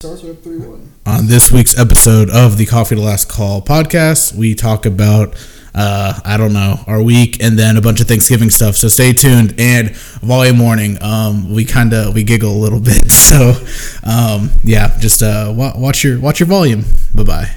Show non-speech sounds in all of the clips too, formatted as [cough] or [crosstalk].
Starts with three one. On this week's episode of the Coffee to Last Call podcast, we talk about uh, I don't know our week and then a bunch of Thanksgiving stuff. So stay tuned. And volume warning, um, we kind of we giggle a little [laughs] bit. So um, yeah, just uh, wa- watch your watch your volume. Bye bye.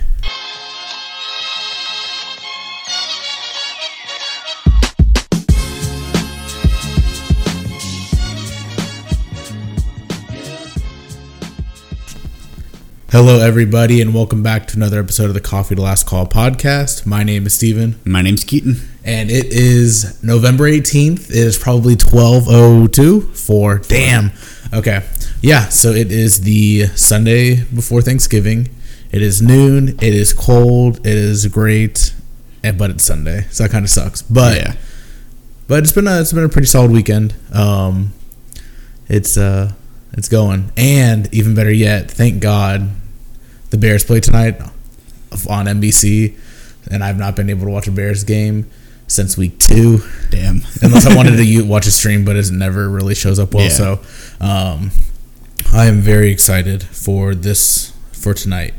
Hello, everybody, and welcome back to another episode of the Coffee to Last Call podcast. My name is Steven, My name's Keaton. and it is November 18th. It is probably 1202 for damn. Okay. Yeah, so it is the Sunday before Thanksgiving. It is noon. It is cold. It is great. And but it's Sunday. So that kind of sucks. But yeah, but it's been a it's been a pretty solid weekend. Um, it's uh it's going, and even better yet, thank God, the Bears play tonight on NBC, and I've not been able to watch a Bears game since week two, damn. [laughs] unless I wanted to [laughs] watch a stream, but it never really shows up well. Yeah. So, um, I am very excited for this for tonight.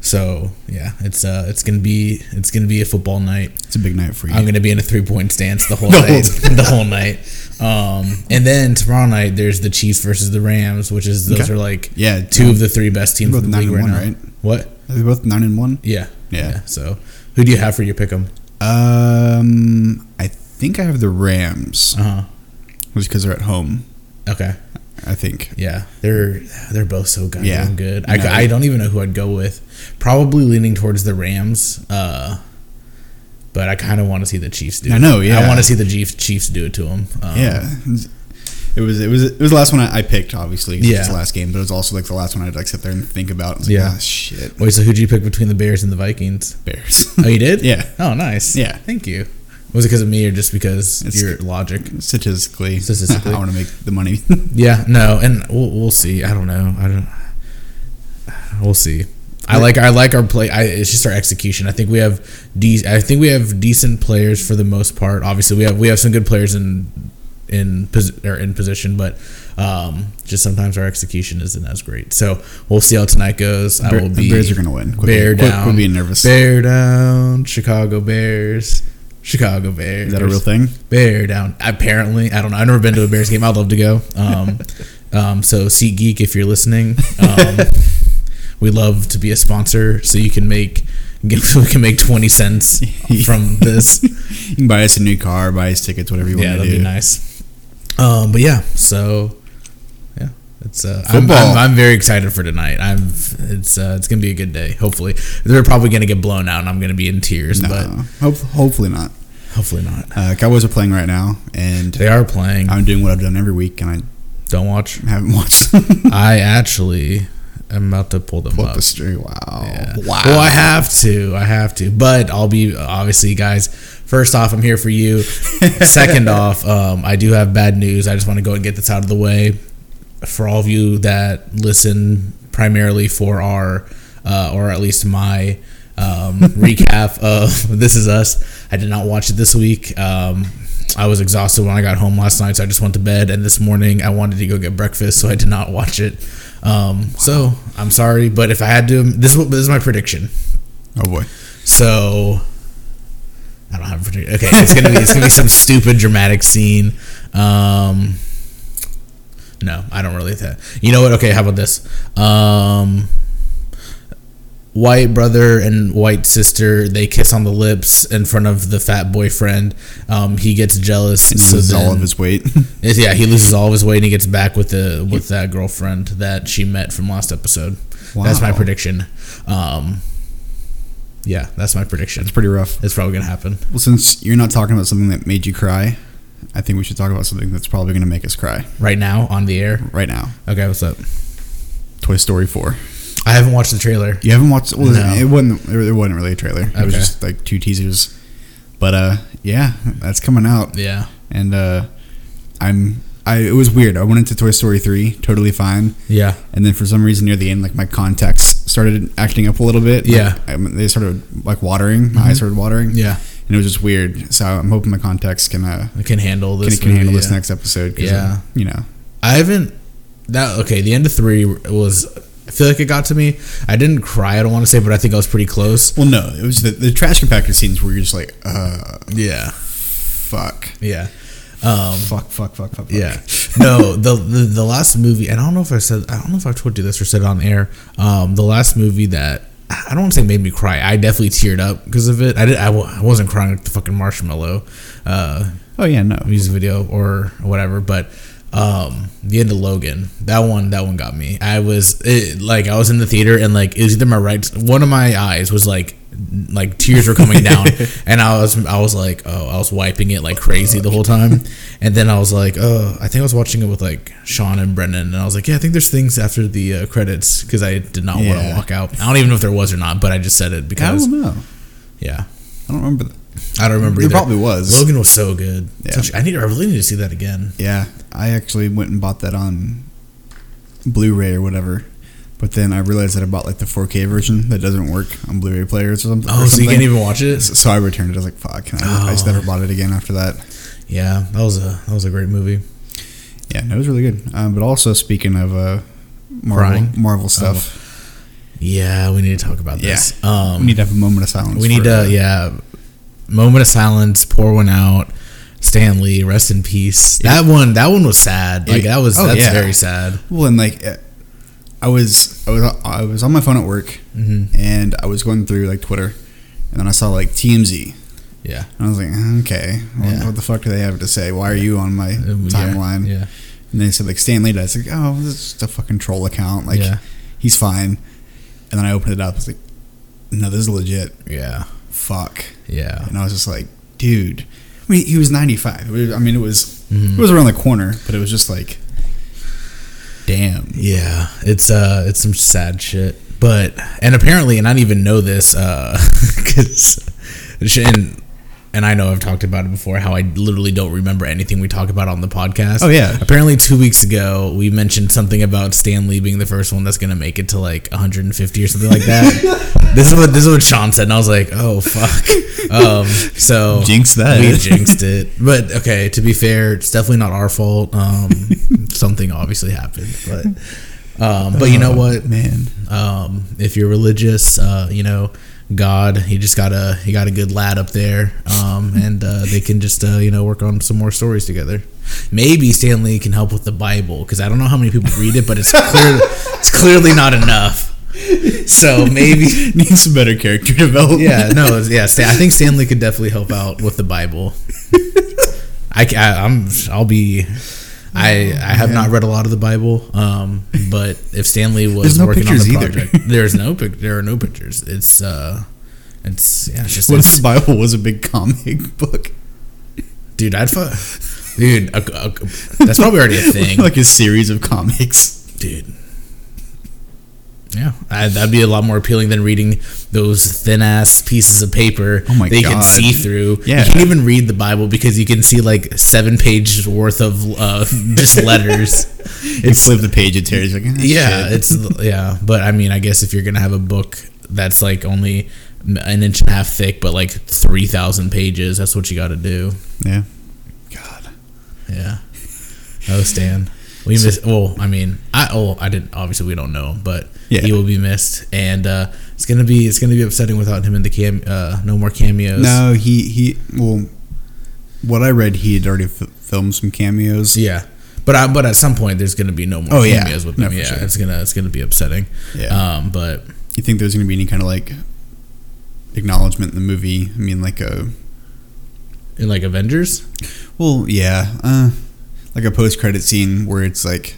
So yeah, it's uh it's gonna be it's gonna be a football night. It's a big night for you. I'm gonna be in a three point stance the whole [laughs] The night. whole- the whole night. Um, and then tomorrow night there's the Chiefs versus the Rams, which is those Okay. are like yeah, two of the three best teams in the league right one, now. right? What? Are they both nine and one? Yeah. Yeah. So who do you have for your pick 'em? Um, I think I have the Rams, Uh huh. just because they're at home. Okay. I think. Yeah, they're they're both so goddamn Yeah. good. I, No. I don't even know who I'd go with. Probably leaning towards the Rams. Uh, but I kind of want to see the Chiefs do. I it. know, yeah. I want to see the Chiefs Chiefs do it to them. Um, yeah, it was it was it was the last one I, I picked. Obviously, Yeah. it's the last game, but it was also like the last one I'd like sit there and think about. Like, Yeah. ah, shit, Wait, so who'd you pick between the Bears and the Vikings? Bears. [laughs] Oh, you did? yeah, Oh, nice. Yeah. Thank you. Was it because of me or just because It's- your logic? statistically, Statistically. [laughs] I want to make the money. [laughs] Yeah, no, and we'll, we'll see. I don't know. I don't. We'll see. I like I like our play. I, it's just our execution. I think we have de- I think we have decent players for the most part. Obviously, we have we have some good players in in or in position, but um, just sometimes our execution isn't as great. So we'll see how tonight goes. I will the be Bears are gonna win. Quit Bear being- quit- down. quit being nervous. Bear down. Chicago Bears. Chicago Bears. Is that a real thing? Bear down. Apparently, I don't know. I've never been to a Bears game. I'd love to go. Um, [laughs] um, so SeatGeek, if you're listening, um, [laughs] we love to be a sponsor, so you can make [laughs] so we can make twenty cents from this. You can buy us a new car, buy us tickets, whatever you yeah, want to that'd do. be nice. Um, but yeah, so yeah, it's uh, I'm, Football. I'm, I'm very excited for tonight. I'm it's uh, it's gonna be a good day. Hopefully, they're probably gonna get blown out, and I'm gonna be in tears, No, but hope, hopefully not. hopefully not. Uh, Cowboys are playing right now, and They are playing. I'm doing what I've done every week, and I Don't watch. haven't watched. [laughs] I actually am about to pull them Pull up. up the street. Wow. Yeah. Wow. Well, I have to. I have to. But I'll be obviously, guys. First off, I'm here for you. [laughs] Second off, um, I do have bad news. I just want to go and get this out of the way for all of you that listen primarily for our, uh, or at least my um, [laughs] recap of [laughs] This Is Us. I did not watch it this week. Um, I was exhausted when I got home last night, so I just went to bed. And this morning, I wanted to go get breakfast, so I did not watch it. Um, so I'm sorry, but if I had to, this is what this is my prediction. Oh boy. So I don't have a prediction. Okay, it's gonna be it's gonna be some stupid dramatic scene. Um, no, I don't really think. That. You know what? Okay, how about this? Um, white brother and white sister they kiss on the lips in front of the fat boyfriend. Um, he gets jealous. And so loses all of his weight. [laughs] Yeah, he [laughs] loses all of his weight and he gets back with the with that girlfriend that she met from last episode. wow. That's my prediction. Um, yeah, that's my prediction. it's pretty rough. It's probably gonna happen. Well, since you're not talking about something that made you cry, I think we should talk about something that's probably going to make us cry Right now on the air. right now. Okay, what's up? Toy Story 4. I haven't watched the trailer. You haven't watched? Well, No. it wasn't. It wasn't really a trailer. It was just like two teasers. But uh, yeah, that's coming out, Yeah, and uh, I'm. I it was weird. I went into Toy Story 3 totally fine, yeah, and then for some reason near the end, like my contacts started acting up a little bit. Yeah. Like, I, they started like watering. My eyes started watering. yeah. and it was just weird. So I'm hoping my contacts can uh I can handle can, this. can handle movie, this yeah. next episode. Yeah. uh, you know, I haven't. That okay. The end of three was I feel like it got to me. I didn't cry. I don't want to say, but I think I was pretty close. Well, no, it was the, the trash compactor scenes where you're just like, uh, Yeah, fuck, yeah. Um, fuck, fuck, fuck, fuck. fuck. Yeah. No, the, the the last movie, and I don't know if I said, I don't know if I told you this or said it on air. Um, the last movie that I don't want to say made me cry. I definitely teared up because of it. I did. I, w- I wasn't crying at the fucking marshmallow uh, Oh yeah, no. music video or whatever, but um, the end of Logan, that one, that one got me. I was it, like, I was in the theater and like it was either my right, one of my eyes was like, like tears were coming down, [laughs] and I was, I was like, oh, I was wiping it like crazy the whole time, and then I was like, oh, I think I was watching it with like Sean and Brendan and I was like, yeah, I think there's things after the uh, credits because I did not want to walk out. I don't even know if there was or not, but I just said it because I don't know. yeah, I don't remember. That. I don't remember. There either. probably was. Logan was so good. Yeah. Such- I need. I really need to see that again. Yeah, I actually went and bought that on Blu-ray or whatever. But then I realized that I bought like the 4K version that doesn't work on Blu-ray players or something. Oh, or so you can't even watch it? So so I returned it. I was like, "Fuck!" I, I just Oh. never bought it again after that. Yeah, that was a that was a great movie. Yeah, no, it was really good. Um, but also speaking of uh, Marvel, Crying? Oh. Marvel stuff, Yeah, we need to talk about this. Um, we need to have a moment of silence. we need to uh, yeah, moment of silence. Pour one out. Stan Lee, rest in peace. That one, that one was sad. Like that was oh, that's yeah. very sad. Well, and like, uh, I was I was I was on my phone at work, hmm and I was going through like Twitter, and then I saw like TMZ, Yeah, and I was like, okay, what, Yeah. what the fuck do they have to say? Why are you on my Um, timeline? Yeah, And they said like Stan Lee died. I was like, oh, this is just a fucking troll account. Like, yeah, he's fine. And then I opened it up. I was like, no, this is legit. yeah, Fuck. yeah. And I was just like, dude. I mean, he was 95. I mean, it was Mhm. it was around the corner, but it was just like, damn. Yeah, it's uh, it's some sad shit. But and apparently, and I didn't even know this, uh, [laughs] because and I know I've talked about it before. How I literally don't remember anything we talk about on the podcast. Oh, yeah. Apparently, two weeks ago we mentioned something about Stan Lee being the first one that's gonna make it to like 150 or something like that. [laughs] this is what this is what Sean said, and I was like, oh fuck. Um, so Jinx that. We jinxed it. But okay, to be fair, it's definitely not our fault. Um, [laughs] something obviously happened, but um, but you know Oh, what? man? Um, if you're religious, uh, you know, God, he just got a he got a good lad up there, um, and uh, they can just uh, you know work on some more stories together. Maybe Stan Lee can help with the Bible because I don't know how many people read it, but it's clear it's clearly not enough. So maybe [laughs] Needs some better character [laughs] development. yeah, no, yeah. Stan, I think Stan Lee could definitely help out with the Bible. [laughs] I, I am I'll be. I I have not read a lot of the Bible, um, but if Stan Lee was no working on the either. project, [laughs] there's no pic. There are no pictures. It's uh, it's yeah, it's just What if the Bible was a big comic [laughs] book? dude. I'd fu- dude. A, a, that's probably already a [laughs] thing, like a series of comics. dude. Yeah, I, that'd be a lot more appealing than reading those thin ass pieces of paper Oh my that you can see through. Yeah. You can't even read the Bible because you can see like seven pages worth of uh, just [laughs] letters. You flip the page, it tears. Like, ah, yeah, shit. it's yeah. But I mean, I guess if you're gonna have a book that's like only an inch and a half thick, but like three thousand pages, that's what you got to do. yeah. God. Yeah. Oh, Stan. We miss. Well, I mean, I oh, I didn't. Obviously, we don't know, but Yeah. he will be missed, and uh, it's gonna be it's gonna be upsetting without him in the cam. Uh, no more cameos. No, he he. Well, what I read, he had already f- filmed some cameos. Yeah. But I, but at some point, there's gonna be no more Oh, yeah. with him. for yeah, sure. it's gonna it's gonna be upsetting. Yeah. Um, but You think there's going to be any kind of like acknowledgement in the movie? I mean, like a in like Avengers, well, yeah, uh, like a post-credit scene where it's like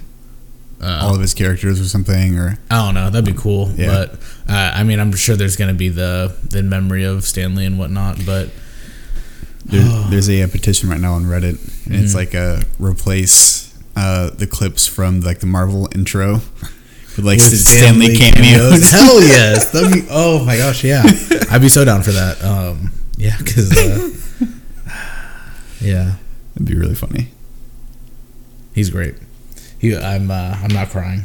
uh, all of his characters or something, or I don't know. That'd be cool. Yeah. But uh, I mean, I'm sure there's gonna be the the memory of Stan Lee and whatnot. But There, [sighs] there's a, uh, petition right now on Reddit, and it's Mhm. like a replace uh, the clips from like the Marvel intro [laughs] with like With Stan Lee, cameos. Hell yes. [laughs] Be, oh my gosh, yeah. I'd be so down for that. Um, yeah, because uh, [laughs] yeah, it'd be really funny. He's great. He, I'm uh, I'm not crying.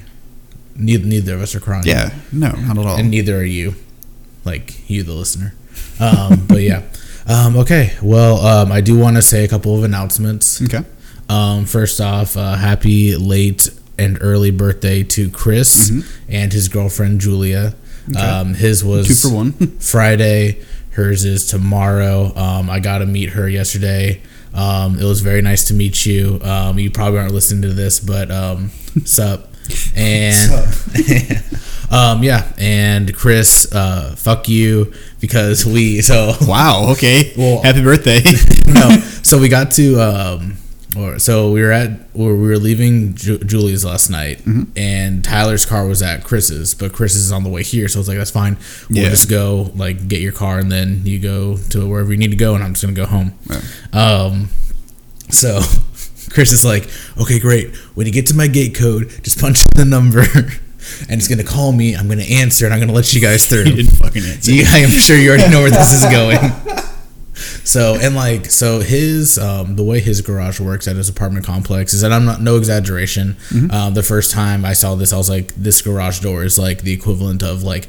Neither neither of us are crying. Yeah, no, not at all. and neither are you, like you, the listener. Um, [laughs] but yeah. Um, okay. Well, um, I do want to say a couple of announcements. okay. Um, first off, uh, happy late and early birthday to Chris and his girlfriend Julia. Um, his was Two for one. [laughs] Friday. Hers is tomorrow. Um, I got to meet her yesterday. Um, it was very nice to meet you. Um, you probably aren't listening to this, but um, sup. [laughs] And [laughs] um, yeah, and Chris, uh, fuck you because we so wow. Okay. Well- Happy birthday. [laughs] no. So we got to, um, or so we were at, or we were leaving Ju- Julie's last night, Mm-hmm. and Tyler's car was at Chris's, but Chris is on the way here, so it's like, that's fine. We'll Yeah. just go, like, get your car, and then you go to wherever you need to go, and I'm just gonna go home. Um, so [laughs] Chris is like, okay, great. When you get to my gate code, just punch in the number. [laughs] And it's gonna call me. I'm gonna answer, and I'm gonna let you guys through. [laughs] you didn't fucking answer. Yeah, I'm sure you already know where this is going. So and like so his um, the way his garage works at his apartment complex is that I'm not no exaggeration. Um, the first time I saw this, I was like, this garage door is like the equivalent of like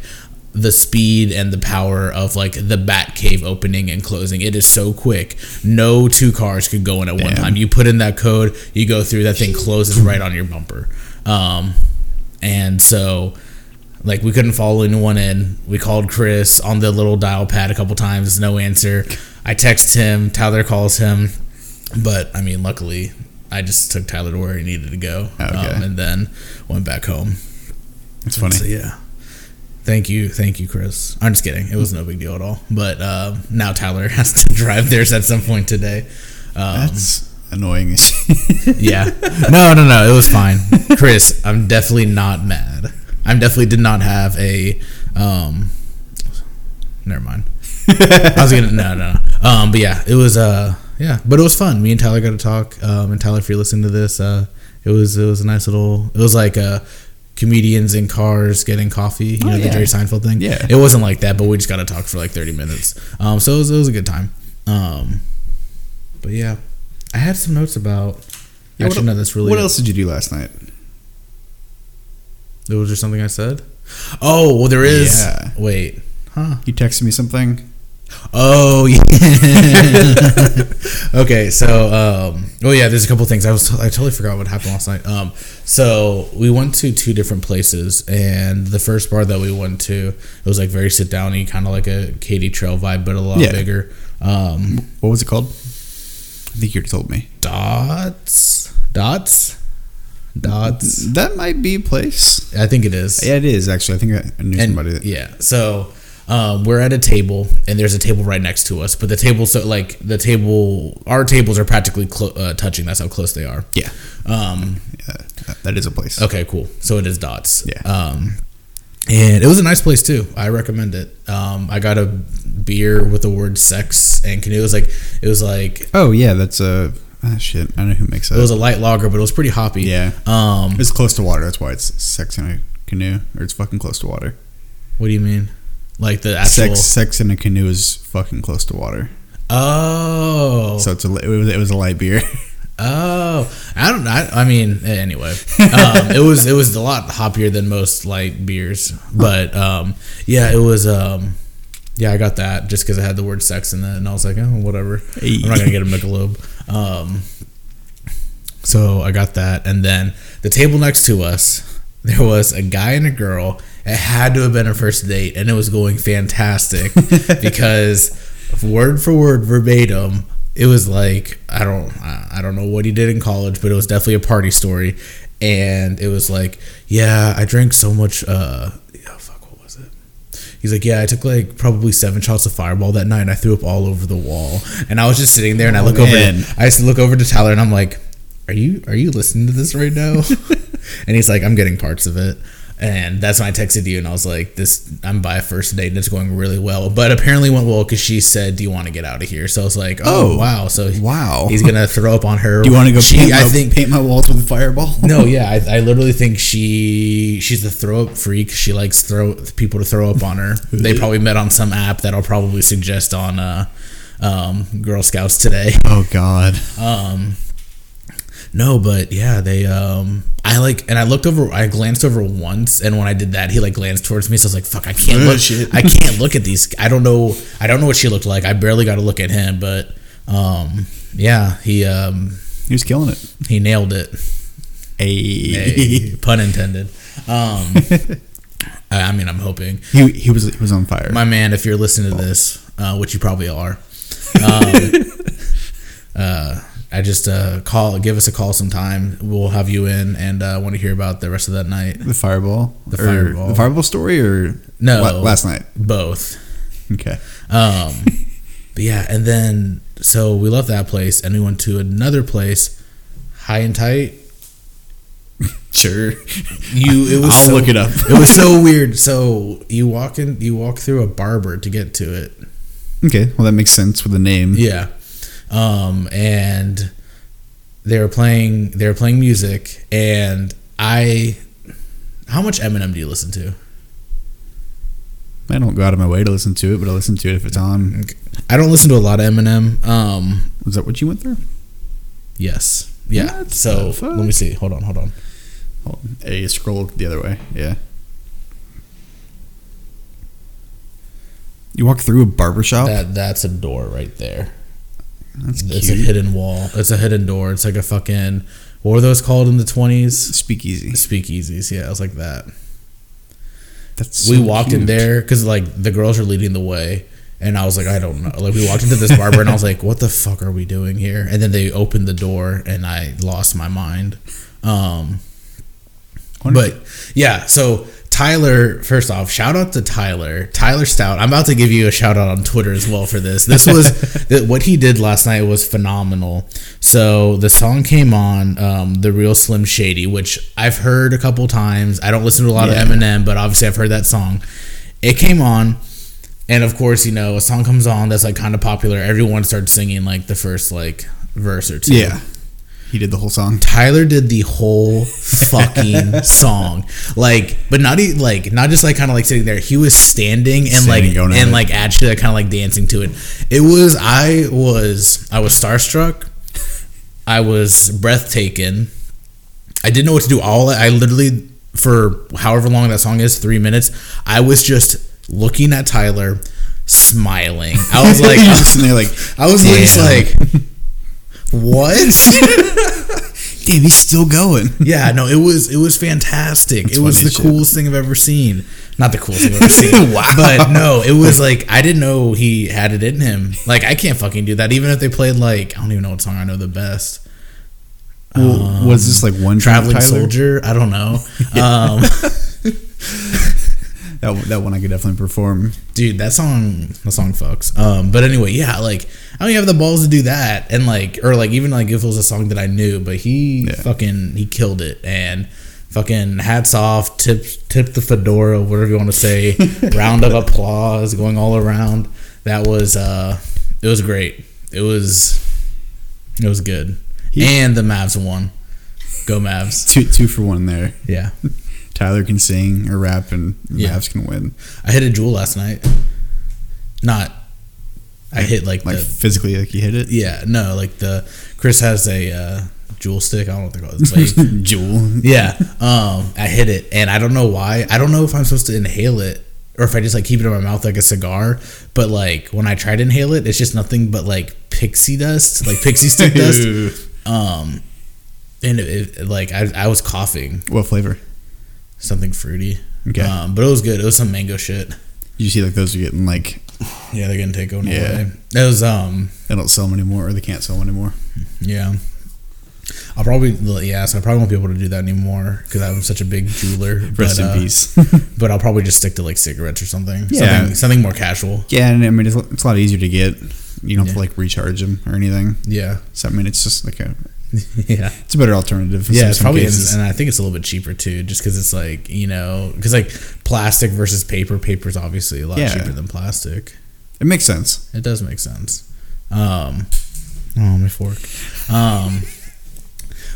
the speed and the power of like the bat cave opening and closing. It is so quick. No two cars could go in at one time. You put in that code, you go through, that thing closes right on your bumper. Um, and so like we couldn't follow anyone in. We called Chris on the little dial pad a couple times, no answer. I text him, Tyler calls him, but I mean, luckily, I just took Tyler to where he needed to go, Okay. um, and then went back home. It's funny. So yeah, thank you, thank you, Chris. I'm just kidding. It was no big deal at all. But um, now Tyler [laughs] has to drive theirs at some point today. Um, That's annoying. [laughs] yeah. No, no, no. It was fine. Chris, I'm definitely not mad. I'm definitely did not have a um never mind. I was gonna no no no. Um but yeah, it was uh yeah, but it was fun. Me and Tyler got to talk. Um and Tyler if you're listening to this, uh it was it was a nice little it was like uh comedians in cars getting coffee, you Oh, know, the. Jerry Seinfeld thing. Yeah. It wasn't like that, but we just got to talk for like 30 minutes. Um so it was, it was a good time. Um but yeah, I had some notes about Yeah, Actually, what, no, that's really. What else did you do last night? Was there something I said? Oh, well, there is. Yeah. Wait. Huh. You texted me something. Oh, [laughs] yeah. okay, so, um, oh, yeah, there's a couple things. I was, I totally forgot what happened last night. Um, so we went to two different places, and the first bar that we went to, it was like very sit downy, kind of like a Katy Trail vibe, but a lot Yeah. bigger. Um, What was it called? I think you already told me. dots, dots, dots. That might be a place. I think it is. Yeah, it is actually. I think I- knew and somebody. That, yeah so um, we're at a table and there's a table right next to us but the table so like the table our tables are practically clo- uh, touching that's how close they are yeah, um, yeah, that- that is a place. okay cool so it is dots Yeah. um, and it was a nice place too i recommend it um, i got a beer with the word sex and canoe it was like it was like Oh yeah, that's a ah, shit. I don't know who makes that. it was a light lager but it was pretty hoppy yeah, um it's close to water. That's why it's sex in a canoe, or it's fucking close to water. what do you mean like the actual Sex, sex in a canoe is fucking close to water. oh So it's a it was, it was a light beer. [laughs] Oh, I don't. I, I mean, anyway, um, it was it was a lot hoppier than most light beers, but um, yeah, it was. Um, yeah, I got that just because I had the word sex in that, and I was like, oh, whatever. I'm not gonna get a Michelob. Um, so I got that, and then the table next to us, [laughs] there was a guy and a girl. It had to have been a first date, and it was going fantastic [laughs] because word for word, verbatim, it was like I don't I don't know what he did in college, but it was definitely a party story, and it was like, yeah, I drank so much. uh oh, fuck, what was it? He's like, yeah, I took like probably seven shots of Fireball that night, and I threw up all over the wall. And I was just sitting there, and I Oh, look man. over. I just look over to Tyler, and I'm like, are you are you listening to this right now? [laughs] and he's like, I'm getting parts of it. And that's when I texted you, and I was like, "This, I'm by a first date, and it's going really well." But apparently, went well because she said, "Do you want to get out of here?" So I was like, "Oh, Oh, wow!" So wow. he's gonna throw up on her. Do you want to go She, paint, I my, think paint my walls with a fireball? [laughs] no, yeah, I, I literally think she she's the throw up freak. She likes throw people to throw up on her. [laughs] They probably met on some app that I'll probably suggest on uh, um, Girl Scouts today. Oh God. Um, no, but yeah, they um, I like, and I looked over, I glanced over once, and when I did that, he like glanced towards me. So I was like, "Fuck, I can't Oh, look, shit. I can't look at these. I don't know, I don't know what she looked like. I barely got to look at him, but um, yeah, he um, He was killing it. he nailed it. A. [laughs] Pun intended. Um, [laughs] I I mean, I'm hoping. He he was he was on fire. My man, if you're listening to this, uh, which you probably are, [laughs] um, uh, I just uh, call, give us a call sometime. We'll have you in, and uh, want to hear about the rest of that night. the fireball. The fireball. The fireball story or No. la- last night. Both. Okay. Um, [laughs] but yeah, and then so we left that place, and we went to another place, high and tight. [laughs] Sure. You, [laughs] it was I'll so- look it up. it was so weird. So you walk in, you walk through a barber to get to it. Okay. Well, that makes sense with the name. Yeah. Um, and they were playing they were playing music and I how much Eminem do you listen to? I don't go out of my way to listen to it, but I listen to it if it's on. I don't listen to a lot of Eminem. Um, Was that what you went through? yes. Yeah. What so let me see. Hold on, hold on. Oh, A scroll the other way. Yeah. You walk through a barber shop. That that's a door right there. That's It's a hidden wall. It's a hidden door. It's like a fucking what were those called in the twenties? Speakeasy. Speakeasies. Yeah, it was like that. That's we so walked in there because like the girls are leading the way and i was like i don't know like we walked into this barber and i was like what the fuck are we doing here and then they opened the door and i lost my mind um but yeah so tyler first off shout out to tyler. Tyler stout. I'm about to give you a shout out on twitter as well for this. This was [laughs] what he did last night was phenomenal. So the song came on um, the real slim shady which i've heard a couple times. I don't listen to a lot Yeah. of eminem but obviously i've heard that song. It came on and of course you know a song comes on that's like kind of popular. Everyone starts singing like the first like verse or two. Yeah. He did the whole song. Tyler did the whole fucking [laughs] song, like, but not even like not just like kind of like sitting there. He was standing and Standing, like going at and it. like actually kind of like dancing to it. It was I was I was starstruck. I was breathtaking. I didn't know what to do. All I literally for however long that song is, three minutes. I was just looking at Tyler, smiling. I was [laughs] like, [laughs] just sitting there like, I was just like, what? [laughs] damn, he's still going. Yeah, no, it was it was fantastic. That's it was the shit. coolest thing I've ever seen. Not the coolest thing I've ever [laughs] seen. Wow. But no, it was like I didn't know he had it in him. Like I can't fucking do that. Even if they played like I don't even know what song I know the best. Well, was this like one Traveling Soldier. I don't know. [laughs] Um, That that one I could definitely perform. dude, that song that song fucks. Um, but anyway, yeah, like I don't even have the balls to do that, and like or like even like if it was a song that I knew, but he Yeah. fucking he killed it and. Fucking hats off, tip tip the fedora, whatever you want to say. [laughs] Round of applause going all around. That was uh it was great. It was it was good. He- and the Mavs won. Go Mavs. Two two for one there. Yeah. [laughs] Tyler can sing or rap, and Yeah. Mavs can win. I hit a Juul last night. Not I hit like, Like the physically, like he hit it. Yeah, no, like the Chris has a uh, Juul stick. I don't know what they're called. It's like, [laughs] Juul. yeah, um, I hit it, and I don't know why. I don't know if I'm supposed to inhale it or if I just like keep it in my mouth like a cigar. But like when I try to inhale it, it's just nothing but like pixie dust, like pixie stick dust. [laughs] Um, and it, it, like I, I was coughing What flavor? Something fruity. Okay. Um, but it was good. It was some mango shit. You see, like those are getting like Yeah, they're getting taken Yeah. away. It was um they don't sell them anymore, or they can't sell them anymore. Yeah. I'll probably yeah, so I probably won't be able to do that anymore because I'm such a big jeweler. [laughs] Rest but, in uh, peace. [laughs] But I'll probably just stick to like cigarettes or something. Yeah. Something, something more casual. yeah, and I mean it's, it's a lot easier to get. You don't have to like recharge them or anything. Yeah. So I mean, it's just like a [laughs] yeah. it's a better alternative. Yeah, some- probably and I think it's a little bit cheaper too, just because it's like you know, because like plastic versus paper. Paper's obviously a lot Yeah. cheaper than plastic. it makes sense. It does make sense. Um, oh, my fork. Um,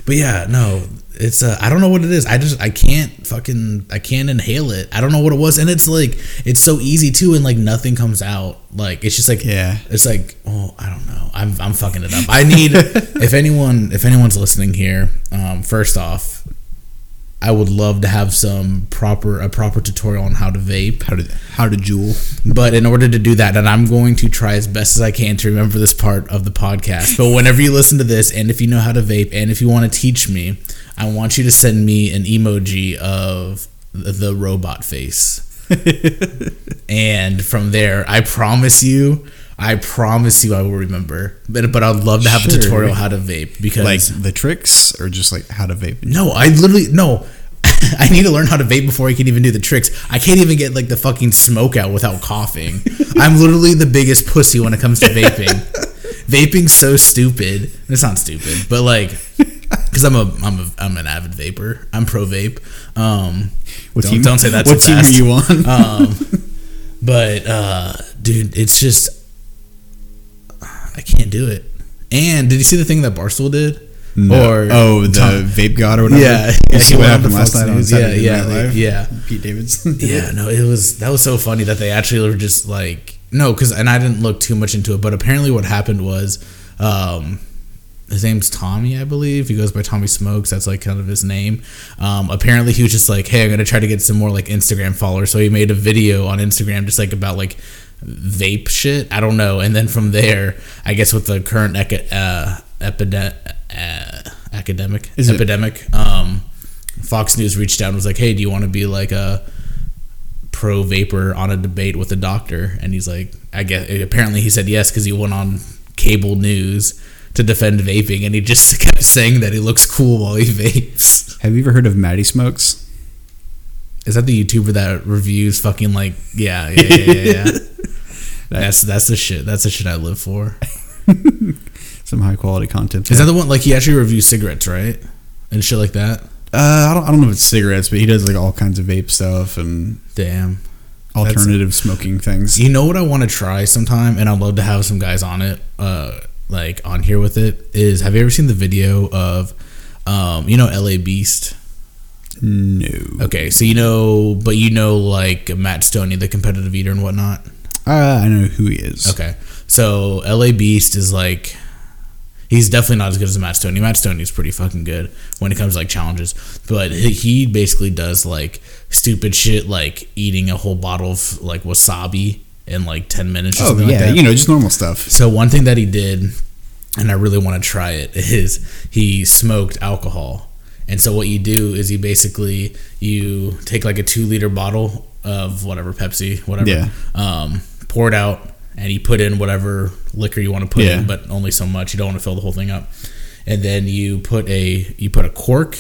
but yeah, no, it's uh, I don't know what it is. I just I can't fucking I can't inhale it. I don't know what it was, and it's like it's so easy too, and like nothing comes out. Like it's just like Yeah. it's like oh I don't know. I'm I'm fucking it up. I need [laughs] if anyone if anyone's listening here, um, first off. I would love to have some proper a proper tutorial on how to vape. How to how to Juul. But in order to do that, and I'm going to try as best as I can to remember this part of the podcast. But whenever you listen to this, and if you know how to vape, and if you want to teach me, I want you to send me an emoji of the, robot face. [laughs] and from there, I promise you, I promise you, I will remember. But but I'd love to have a tutorial how to vape because like the tricks or just like how to vape. no, I literally no. [laughs] I need to learn how to vape before I can even do the tricks. I can't even get like the fucking smoke out without coughing. [laughs] I'm literally the biggest pussy when it comes to vaping. Vaping's so stupid. It's not stupid, but like, [laughs] because I'm a I'm a I'm an avid vapor. I'm pro vape. Um, What don't, team? don't say that. What team fast. are you on? [laughs] Um, [laughs] but uh, dude, it's just I can't do it. And did you see the thing that Barstool did? No. Or oh, the Tom- vape god or whatever. Yeah, yeah, see he what happened last night on Saturday Yeah, Night yeah, Live? yeah. Pete Davidson. Yeah, no, it was that was so funny that they actually were just like no, because and I didn't look too much into it, but apparently what happened was, um, his name's Tommy, I believe. He goes by Tommy Smokes. That's like kind of his name. Um, apparently he was just like, hey, I'm gonna try to get some more like Instagram followers. So he made a video on Instagram just like about like vape shit. I don't know. And then from there, I guess with the current eca- uh, epidemic, uh, academic Is it- epidemic, um, Fox News reached out and was like, hey, do you want to be like a pro vapor on a debate with a doctor? And he's like, I guess apparently he said yes because he went on cable news to defend vaping, and he just [laughs] kept saying that he looks cool while he vapes. [laughs] Have you ever heard of Maddie Smokes? Is that the YouTuber that reviews fucking like yeah yeah yeah yeah? yeah. [laughs] that's that's the shit. That's the shit I live for. Some high quality content. Is that the one like he actually reviews cigarettes right and shit like that? Uh, I don't, I don't know if it's cigarettes, but he does like all kinds of vape stuff and Damn. alternative smoking things. You know what I want to try sometime, and I'd love to have some guys on it, uh, like on here with it. Is have you ever seen the video of, um, you know, LA Beast? No. Okay, so you know, but you know, like Matt Stonie, the competitive eater and whatnot. Uh, I know who he is. Okay, so LA Beast is like, he's definitely not as good as Matt Stonie. Matt Stonie's pretty fucking good when it comes to like challenges, but he he basically does like stupid shit, like eating a whole bottle of like wasabi in like ten minutes. Or Oh something yeah, like that. you know, just normal stuff. So one thing that he did, and I really want to try it, [laughs] is he smoked alcohol. And so what you do is you basically you take like a two liter bottle of whatever Pepsi, whatever, Yeah. um, pour it out, and you put in whatever liquor you want to put Yeah. in, but only so much. You don't want to fill the whole thing up. And then you put a you put a cork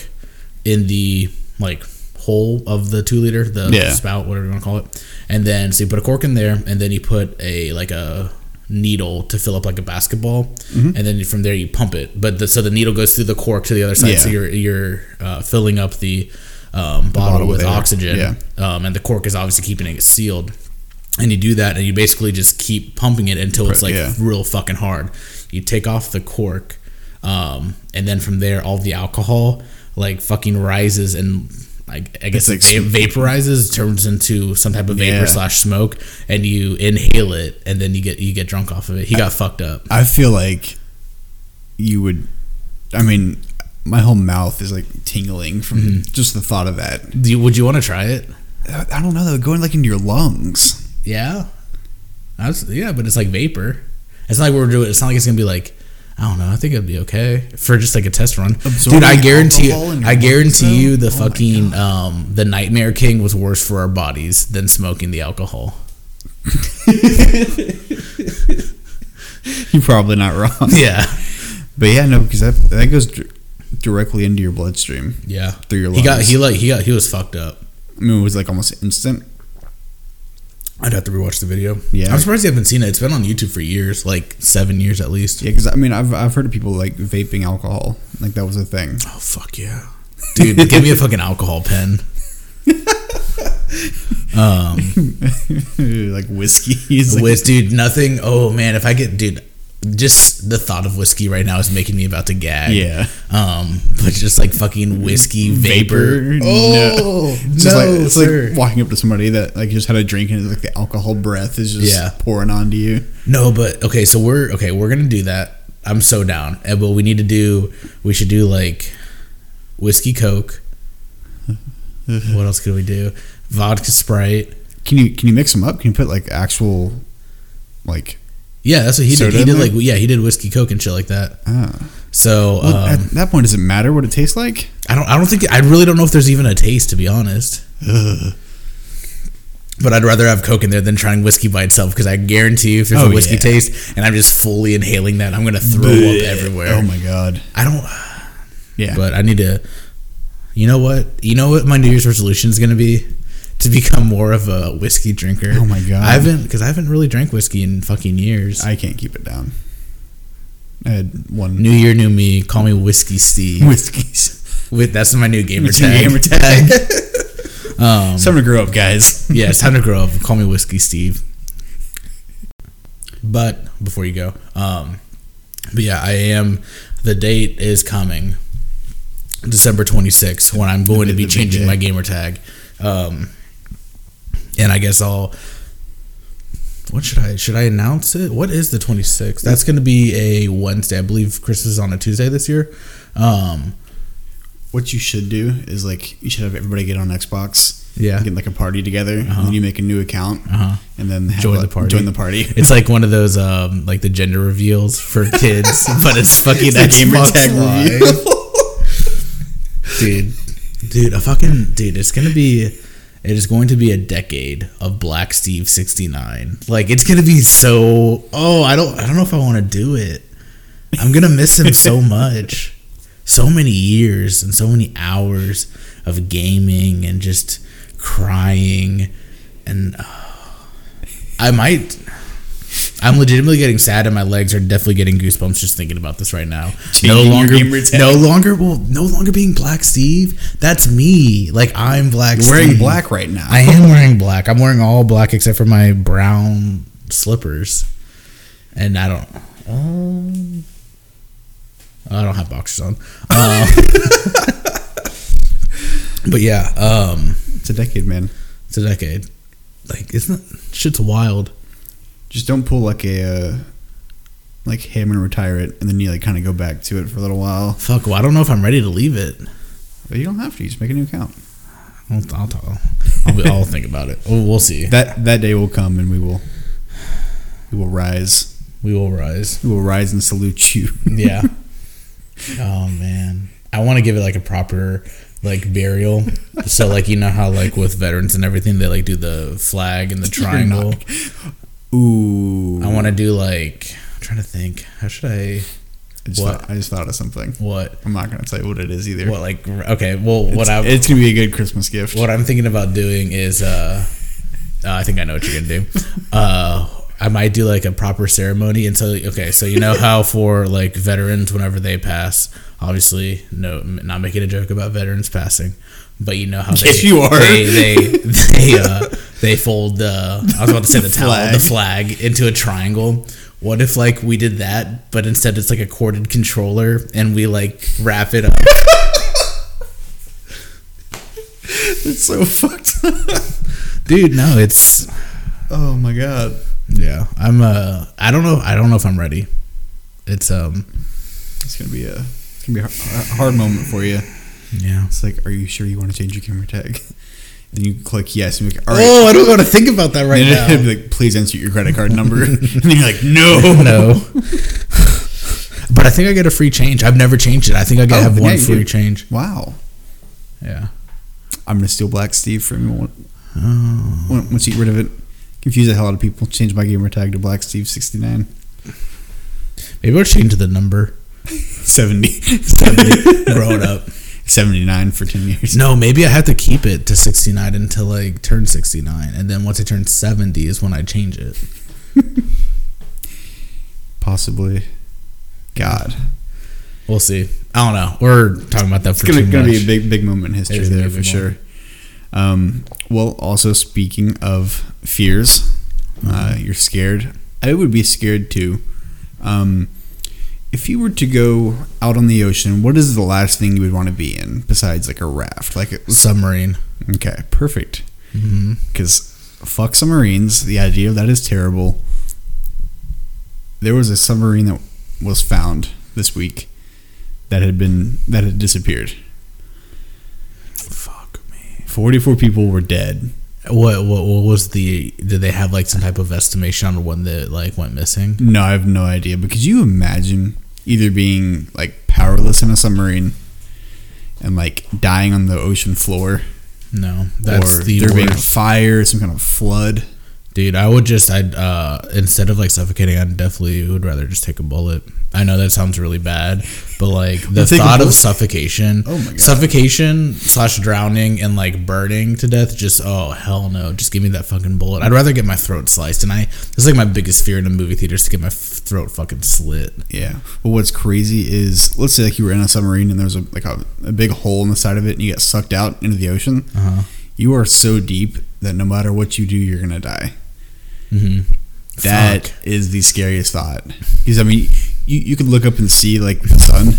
in the like hole of the two liter, the Yeah. spout, whatever you want to call it. And then so you put a cork in there, and then you put a like a needle to fill up like a basketball, Mm-hmm. and then from there you pump it. But the, so the needle goes through the cork to the other side, so you're you're uh, filling up the um, bottle, bottle with oxygen, Yeah. um, and the cork is obviously keeping it sealed. And you do that, and you basically just keep pumping it until it's like Yeah. real fucking hard. You take off the cork, um, and then from there, all the alcohol like fucking rises and like I guess it It's like va- vaporizes, turns into some type of vapor Yeah. slash smoke, and you inhale it, and then you get you get drunk off of it. He got fucked up. I feel like you would. I mean, my whole mouth is like tingling from Mm-hmm. just the thought of that. Do you, would you want to try it? I I don't know though, going like into your lungs. Yeah, That's, yeah, but it's like vapor. It's not like we're doing. It's not like it's gonna be like. I don't know. I think it'd be okay for just like a test run, Absorbing dude. I guarantee you. I guarantee you, the Oh fucking um, the Nightmare King was worse for our bodies than smoking the alcohol. [laughs] You're probably not wrong. Yeah, But yeah, no, because that that goes dir- directly into your bloodstream. yeah. Through your He got lungs. he like he got he was fucked up. I mean, it was like almost instant. I'd have to rewatch the video. Yeah. I'm surprised you haven't seen it. It's been on YouTube for years, like seven years at least. Yeah, because I mean, I've I've heard of people like vaping alcohol, like that was a thing. Oh fuck yeah, dude! give me a fucking alcohol pen. [laughs] um, like whiskey. is like, with dude, nothing. Oh man, if I get dude, just the thought of whiskey right now is making me about to gag. Yeah. Um, but just like fucking whiskey vapor. Vapor? Oh It's no, like it's sir. like walking up to somebody that like just had a drink and like the alcohol breath is just Yeah. pouring onto you. No, but okay, so we're okay. We're gonna do that. I'm so down. And but we need to do. We should do like whiskey coke. [laughs] what else could we do? Vodka Sprite. Can you can you mix them up? Can you put like actual like Yeah, that's what he did. He did like yeah, he did whiskey coke and shit like that. ah So Well, um, at that point, does it matter what it tastes like? I don't. I don't think. I really don't know if there's even a taste, to be honest. But I'd rather have Coke in there than trying whiskey by itself because I guarantee you, if there's Oh, a whiskey yeah. taste and I'm just fully inhaling that, I'm gonna throw up everywhere. Oh my god. I don't. Yeah. But I need to. You know what? You know what my New Year's resolution is gonna be to become more of a whiskey drinker. Oh my God. I haven't because I haven't really drank whiskey in fucking years. I can't keep it down. I had one New Year, new me. Call me Whiskey Steve. whiskeys. [laughs] With that's my new gamer It's tag. gamer [laughs] tag. Um, It's time to grow up, guys. yeah, it's time to grow up. [laughs] Call me Whiskey Steve. But before you go, um, but yeah, I am. The date is coming, December 26th, when I'm going to be changing my gamer tag. Um, and I guess I'll. What should I should I announce it? What is the 26th? That's going to be a Wednesday. I believe Christmas is on a Tuesday this year. Um, What you should do is like you should have everybody get on Xbox. Yeah. Get like a party together, and Uh-huh. then you make a new account, uh-huh. and then Join a- the party. Join the party. [laughs] It's like one of those um like the gender reveals for [laughs] kids, but it's fucking It's Xbox tag Live. dude. Dude, a fucking dude, it's gonna be it is going to be a decade of Black Steve sixty nine. Like it's gonna be so oh, I don't I don't know if I wanna do it. I'm gonna miss him so [laughs] much. So many years and so many hours of gaming and just crying and uh, I might I'm legitimately getting sad, and my legs are definitely getting goosebumps just thinking about this right now. Changing no longer, no longer, well, no longer being Black Steve. That's me. Like I'm Black. You're wearing Steve. black right now. I am [laughs] wearing black. I'm wearing all black except for my brown slippers, and I don't. Um, I don't have boxers on. Um, [laughs] but yeah, um, It's a decade, man. it's a decade. Like it's not shit's wild. Just don't pull like a uh, like, hey, I'm gonna retire it, and then you like kind of go back to it for a little while. Fuck. Well, I don't know if I'm ready to leave it. But you don't have to. You just make a new account. I'll, I'll talk. I'll, I'll think about it. We'll, we'll see. That that day will come, and we will we will rise. We will rise. We will rise and salute you. Yeah. [laughs] oh man, I want to give it like a proper like burial. So like you know how like with veterans and everything they like do the flag and the [laughs] triangle. not- Ooh, I want to do like I'm trying to think. How should I? I just, what? Thought, I just thought of something. What? I'm not gonna tell you what it is either. What like? Okay. Well, what I it's gonna be a good Christmas gift. what I'm thinking about doing is uh, uh I think I know what you're gonna do. [laughs] Uh I might do like a proper ceremony and so okay, so you know how for like veterans whenever they pass, obviously no not making a joke about veterans passing, but you know how they Yes, you are. they they they uh they fold the I was about to say [laughs] the towel Flag. the flag into a triangle. What if like we did that, but instead it's like a corded controller and we like wrap it up [laughs] It's so fucked. up. Dude, no, it's oh my god. Yeah, I'm. Uh, I don't know. I don't know if I'm ready. It's um. It's gonna be a it's gonna be a hard moment for you. Yeah. It's like, are you sure you want to change your camera tag? [laughs] Then you click yes, and you're like, all right. Oh, I don't want to think about that right and now. be like, please enter your credit card number. [laughs] and you're like, no, [laughs] no. but I think I get a free change. I've never changed it. I think I get Oh, have one free do. change. Wow. Yeah. I'm gonna steal Black Steve from you. Oh. Once you get rid of it, confuse the hell out of people. Change my gamer tag to Black Steve 69. Maybe I'll change the number. 70. 70. Grown up. 79 for 10 years. No, maybe I have to keep it to 69 until I turn 69. And then once I turn 70 is when I change it. [laughs] Possibly. God. We'll see. I don't know. We're talking about that It's for gonna, too gonna much. be a big, big moment in history there for sure. Um, well, also speaking of fears, uh, Mm-hmm. you're scared. I would be scared too. Um, if you were to go out on the ocean, what is the last thing you would want to be in besides like a raft? Like, a Submarine. okay, perfect. Mm-hmm. Because fuck submarines. The idea of that is terrible. There was a submarine that was found this week that had been that had disappeared. Fuck me. 44 people were dead. What, what what was the? Did they have like some type of estimation on when that like went missing? No, I have no idea. But could you imagine either being like powerless in a submarine and like dying on the ocean floor, No, that's or the there being a fire, some kind of flood. Dude, I would just I'd uh instead of like suffocating, I'd definitely would rather just take a bullet. I know that sounds really bad, but like the thought of suffocation, Oh my God. suffocation slash drowning and like burning to death, just oh hell no, just give me that fucking bullet. I'd rather get my throat sliced, and I this is like my biggest fear in a movie theater is to get my throat fucking slit. Yeah. Well, what's crazy is let's say like you were in a submarine and there's a like a, a big hole in the side of it and you get sucked out into the ocean. Uh huh. You are so deep that no matter what you do, you're gonna die. Mm-hmm. That is the scariest thought. Because I mean, you, you could look up and see like the sun,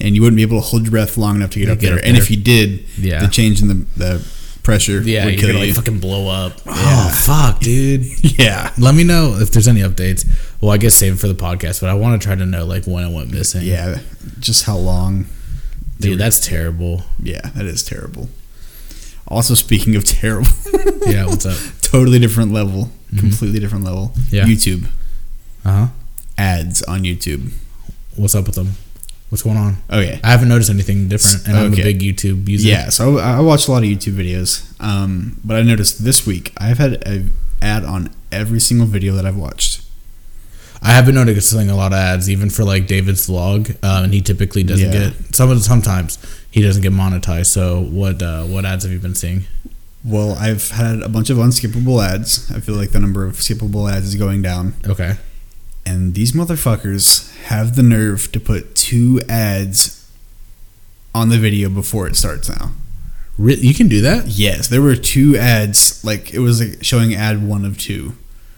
and you wouldn't be able to hold your breath long enough to get up get there. up And if you did, Yeah. the change in the the pressure Yeah, would kill gonna you. like fucking blow up. Yeah. Oh fuck, dude. [laughs] yeah, Let me know if there's any updates. Well, I guess save it for the podcast, but I want to try to know like when I went missing. yeah. Just how long? dude, were- that's terrible. yeah, that is terrible. Also, speaking of terrible, Yeah, what's up? [laughs] totally different level, completely different level. Mm-hmm. Yeah. YouTube Uh huh. Ads on YouTube. What's up with them? What's going on? Oh yeah, I haven't noticed anything different, and I'm a big YouTube user. Yeah, so I, I watch a lot of YouTube videos, um, but I noticed this week I've had an ad on every single video that I've watched. I have been noticing a lot of ads, even for like David's vlog, um, and he typically doesn't Yeah. get some of the, sometimes he doesn't get monetized. So what uh, what ads have you been seeing? Well, I've had a bunch of unskippable ads. I feel like the number of skippable ads is going down, Okay, and these motherfuckers have the nerve to put two ads on the video before it starts. Now, you can do that. yes, there were two ads. Like it was like showing ad one of two.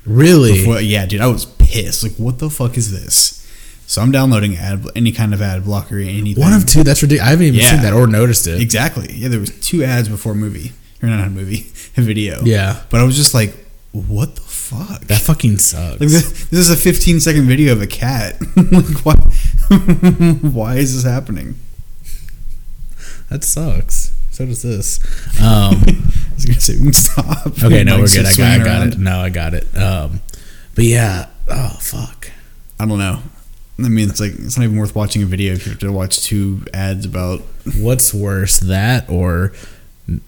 Really? Before, yeah, dude, I was pissed. Like, what the fuck is this? So I'm downloading ad any kind of ad blocker, anything. One of two. That's ridiculous. I haven't even Yeah. seen that or noticed it. Exactly. Yeah, there was two ads before movie, or not a movie, [laughs] a video. Yeah, But I was just like, what the fuck? that fucking sucks. like this, this is a 15 second video of a cat. [laughs] like, why? [laughs] why is this happening? That sucks. So does this. Um, [laughs] I was gonna say we can stop. okay, no, we're good. I got, I got it. No, I got it. Um, but yeah. Oh fuck. I don't know. I mean, it's like it's not even worth watching a video if you have to watch two ads about. What's worse, that or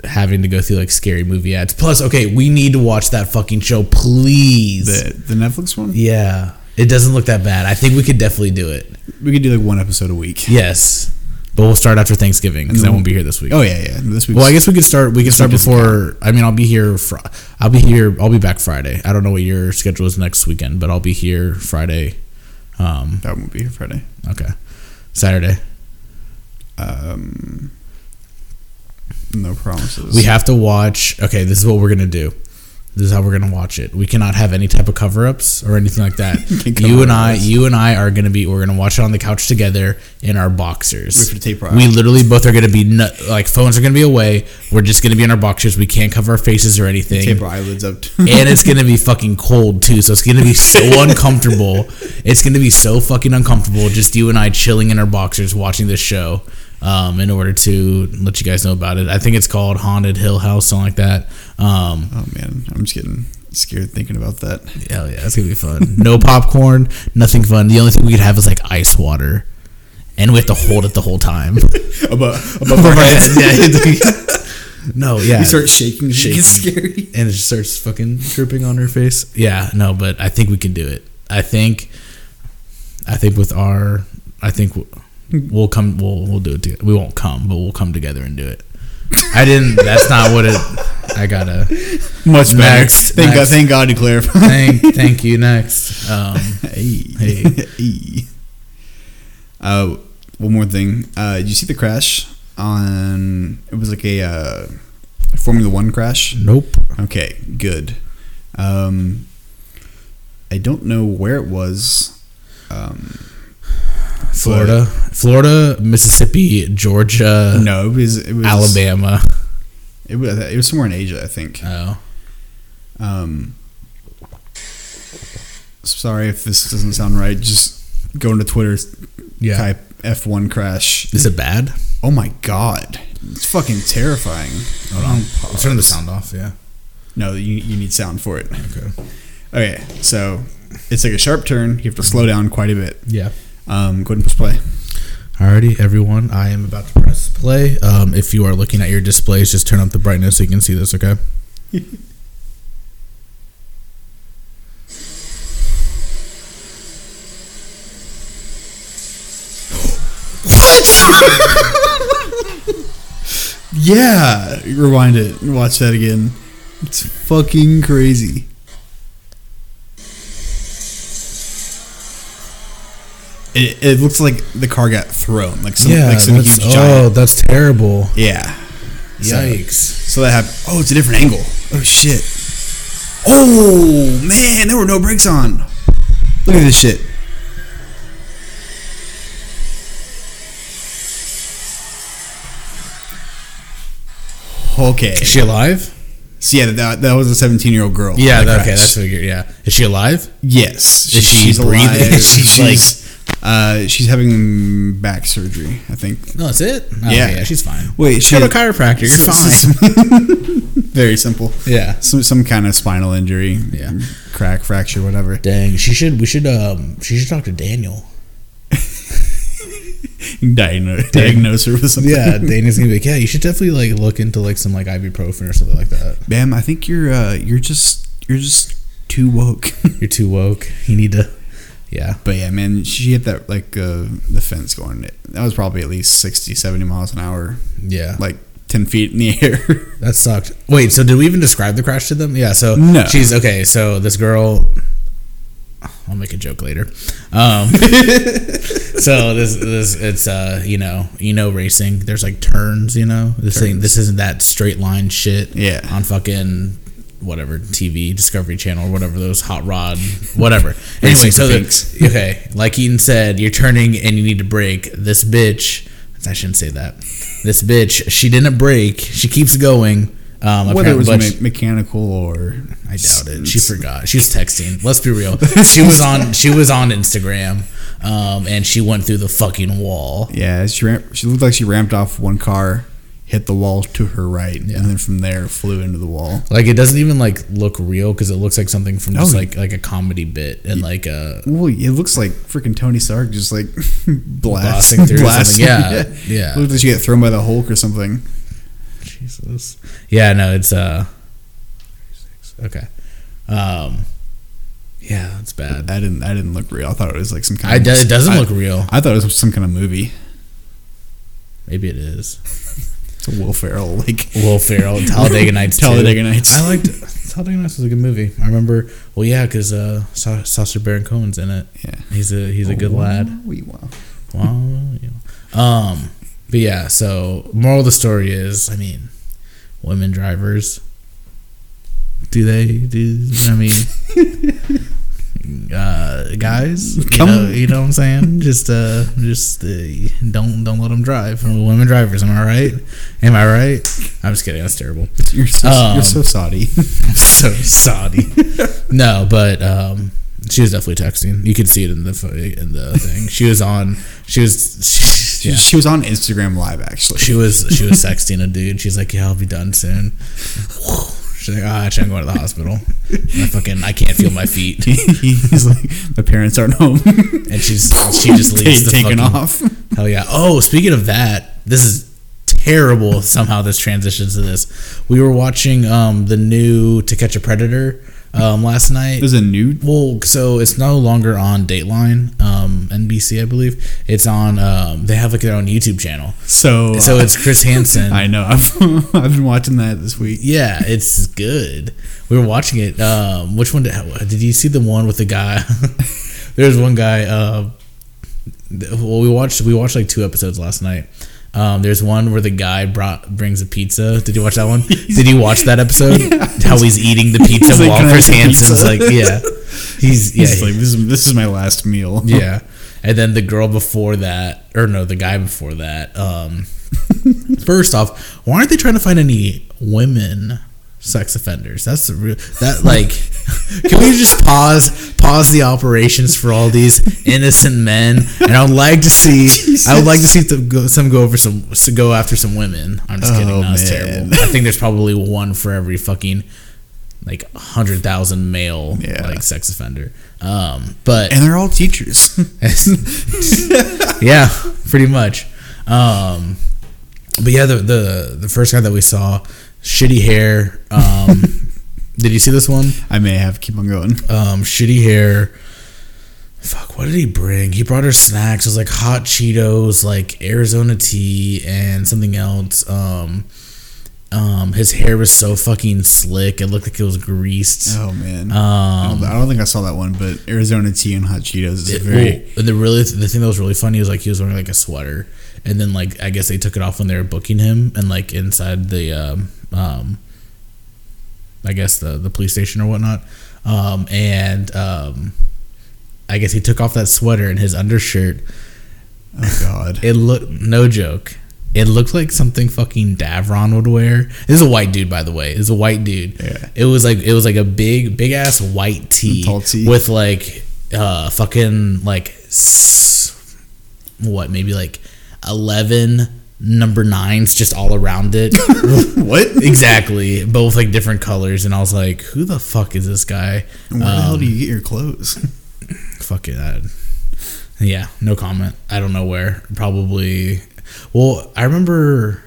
having to go through like scary movie ads? Plus, okay, we need to watch that fucking show, please. The the Netflix one. yeah, it doesn't look that bad. I think we could definitely do it. We could do like one episode a week. Yes, but we'll start after Thanksgiving because I won't be here this week. Oh yeah, yeah. This week. Well, I guess we could start. We could start before. I mean, I'll be here. Fr- I'll be here. I'll be back Friday. I don't know what your schedule is next weekend, but I'll be here Friday. Um, that won't be here Friday. okay, Saturday. Um, no promises. We have to watch. Okay, this is what we're gonna do. This is how we're gonna watch it. We cannot have any type of cover ups or anything like that. [laughs] You and I, you and I are gonna be. We're gonna watch it on the couch together in our boxers. tape. We literally both are gonna be nut, like phones are gonna be away. We're just gonna be in our boxers. We can't cover our faces or anything. tape our eyelids up. [laughs] and it's gonna be fucking cold too. So it's gonna be so [laughs] uncomfortable. It's gonna be so fucking uncomfortable. Just you and I chilling in our boxers watching this show. Um, in order to let you guys know about it, I think it's called Haunted Hill House, something like that. Um, oh man, I'm just getting scared thinking about that. hell yeah, it's gonna be fun. No popcorn, nothing fun. The only thing we could have is like ice water, and we have to hold it the whole time. [laughs] above above our heads. yeah. no, yeah. You start shaking. Shaking. It's scary. and it just starts fucking dripping on her face. Yeah, no, but I think we can do it. I think, I think with our, I think we'll, come. We'll we'll do it. Together. We won't come, but we'll come together and do it. I didn't. That's not what it. I gotta. Much better. Next, thank God. Thank God you clarified. Thank [laughs] thank you. Next. Um. Hey. Hey. [laughs] hey. Uh, one more thing. Uh, did you see the crash on? It was like a uh, Formula One crash. Nope. Okay, good. Um, I don't know where it was. Um, Florida, Florida, Mississippi, Georgia, no, it was it was Alabama. It was it was somewhere in Asia, I think. Oh, Um, sorry if this doesn't sound right. Just go into Twitter, yeah. type F1 crash. Is it bad? Oh my god, it's fucking terrifying. Hold on. I'll turn the sound off. Yeah. No, you you need sound for it. Okay. Okay, so it's like a sharp turn. You have to slow down quite a bit. Yeah. Um, go ahead and press play. Alrighty, everyone. I am about to press play. Um, if you are looking at your displays, just turn up the brightness so you can see this. Okay. [laughs] [laughs] Yeah, rewind it and watch that again. It's fucking crazy. It, it looks like the car got thrown, like some, yeah. like some huge oh, giant. that's terrible. Yeah. Yikes. So that happened. Oh, it's a different angle. Oh shit. Oh man, there were no brakes on. Look at this shit. Okay. Is she alive? So yeah, that, that was a 17 year old girl. Yeah. that okay. That's what you're. Yeah. Is she alive? yes. Is she breathing? [laughs] She's she's uh, she's having back surgery. I think. No, that's it. Oh, Yeah. yeah. She's fine. Wait, to a chiropractor. You're fine. [laughs] Very simple. yeah. Some some kind of spinal injury. Yeah. Crack, fracture, whatever. Dang. She should. We should. Um. She should talk to Daniel. [laughs] Diagnose, diagnose her with something. Yeah. [laughs] Daniel's gonna be like, yeah. You should definitely like look into like some like ibuprofen or something like that. Bam, I think you're uh you're just you're just too woke. You're too woke. You need to. Yeah. but yeah, man, she hit that like uh the fence going that was probably at least 60, 70 miles an hour, Yeah. like ten feet in the [laughs] air. That sucked. Wait, so did we even describe the crash to them? Yeah, so No. she's okay. So this girl, I'll make a joke later. Um, [laughs] so this this it's uh you know you know racing. There's like turns. You know this thing. This isn't that straight line shit. Yeah. On fucking whatever TV Discovery Channel or whatever those hot rod whatever. [laughs] anyway, so [laughs] okay, like Keaton said, you're turning and you need to brake. This bitch, I shouldn't say that. This bitch, she didn't brake. She keeps going. Um, Whether it was me- mechanical or I doubt it. She forgot. She was texting. Let's be real. [laughs] She was on. She was on Instagram, um, and she went through the fucking wall. Yeah, she ram- she looked like she ramped off one car, hit the wall to her right, Yeah. and then from there flew into the wall. Like it doesn't even like look real because it looks like something from just Oh. like like a comedy bit and like a. Well, it looks like freaking Tony Stark just like [laughs] blast, blasting through blasting. Yeah, [laughs] yeah. Looked like she get thrown by the Hulk or something. Jesus. Yeah, no, it's uh. Okay. Um. Yeah, it's bad. That didn't that didn't look real. I thought it was like some kind I of. do, it doesn't I- look real. I thought it was some kind of movie. Maybe it is. It's a Will Ferrell like Will Ferrell, [laughs] Talladega Nights. too. Talladega Nights. I liked Talladega Nights was a good movie. I remember. Well, yeah, because uh, Sa- Sacha Baron Cohen's in it. Yeah. He's a he's a good Oh, lad. wee, wow. Wow. yeah. Um. But yeah. So moral of the story is, I mean, women drivers. Do they do? I mean, [laughs] uh, guys. You Come- know, you know what I'm saying? [laughs] Just uh, just uh, don't don't let them drive. Women drivers. Am I right? Am I right? I'm just kidding. That's terrible. You're so, Um, you're so Saudi. [laughs] So sorry. [laughs] no, but um, she was definitely texting. You could see it in the in the thing. She was on. She was. She, She, yeah. she was on Instagram Live actually. She was. She was sexting a dude. She's like, "Yeah, I'll be done soon." She's like, "Ah, actually, I'm going to the hospital. I fucking, I can't feel my feet." [laughs] He's like, my parents aren't home. And she's she just [laughs] leaves the taken fucking, off. Hell yeah! Oh, speaking of that, this is terrible. [laughs] Somehow this transitions to this. We were watching um the new To Catch a Predator um last night. There's a new. Well, so it's no longer on Dateline, um, NBC, I believe. It's on. Um, they have like their own YouTube channel. So So it's Chris [laughs] Hansen. I know. [laughs] I've I've been watching that this week. yeah, it's good. We were watching it. Um, which one did, did you see? The one with the guy. There's one guy. Uh, well, we watched we watched like two episodes last night. Um, there's one where the guy brought brings a pizza. Did you watch that one? [laughs] Did you watch that episode? [laughs] How he's eating the pizza like, while "Can Chris have Hansen's like, yeah, [laughs] he's yeah, He's like, this is this is my last meal. yeah. And then the girl before that, or no, the guy before that. Um, first off, why aren't they trying to find any women sex offenders? That's the real that [laughs] like. Can we just pause pause the operations for all these innocent men? And I would like to see I would like to see go, some go over some go after some women. I'm just kidding. Oh, No, it's terrible. I think there's probably one for every fucking like hundred thousand male Yeah. like sex offender. Um, but And they're all teachers. [laughs] [laughs] yeah, pretty much. Um, but yeah, the, the the first guy that we saw, shitty hair. Um, [laughs] did you see this one? I may have. Keep on going. Um, shitty hair. Fuck, what did he bring? He brought her snacks. It was like hot Cheetos, like Arizona tea, and something else. Um, um, his hair was so fucking slick. It looked like it was greased. Oh man. I Um, don't- I don't think I saw that one, but Arizona tea and hot Cheetos is It- very. well, the really the thing that was really funny was like he was wearing like a sweater, and then like I guess they took it off when they were booking him, and like inside the um, um I guess the the police station or whatnot, um, and um, I guess he took off that sweater and his undershirt. Oh god. It looked no joke. It looked like something fucking Davron would wear. This is a white dude, by the way. It's a white dude. Yeah. It was like it was like a big big ass white tee, Tall tee. with like uh fucking like what maybe like eleven number nines just all around it. [laughs] what? exactly, both like different colors, and I was like, who the fuck is this guy? Where the hell Um, do you get your clothes? [laughs] fucking uh, yeah no comment i don't know where probably well i remember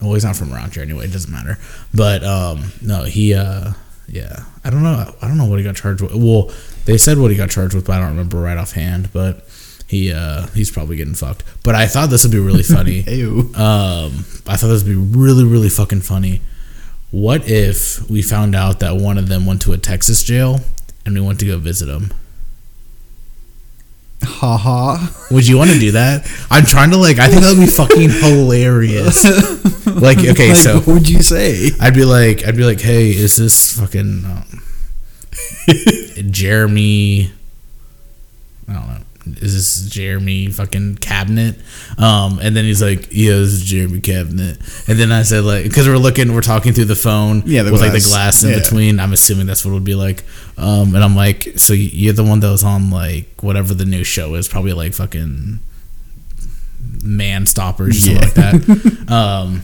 well he's not from around here anyway it doesn't matter but um no he uh yeah i don't know i don't know what he got charged with well they said what he got charged with but i don't remember right offhand but he uh he's probably getting fucked but i thought this would be really funny [laughs] Ew. um, I thought this would be really, really fucking funny. What if we found out that one of them went to a Texas jail and we went to go visit him? Ha ha. Would you want to do that? I'm trying to like. I think that would be fucking [laughs] hilarious. Like, okay, Like, so what would you say? I'd be like, I'd be like, hey, is this fucking um, [laughs] Jeremy? I don't know. Is this Jeremy fucking cabinet? Um, and then he's like, yeah, this is Jeremy cabinet. And then I said like, because we're looking, we're talking through the phone, Yeah, the with like the glass. glass in Yeah. between. I'm assuming that's what it would be like. Um, and I'm like, so you're the one that was on like whatever the new show is, probably like fucking Man Stoppers or something Yeah. like that. [laughs] Um,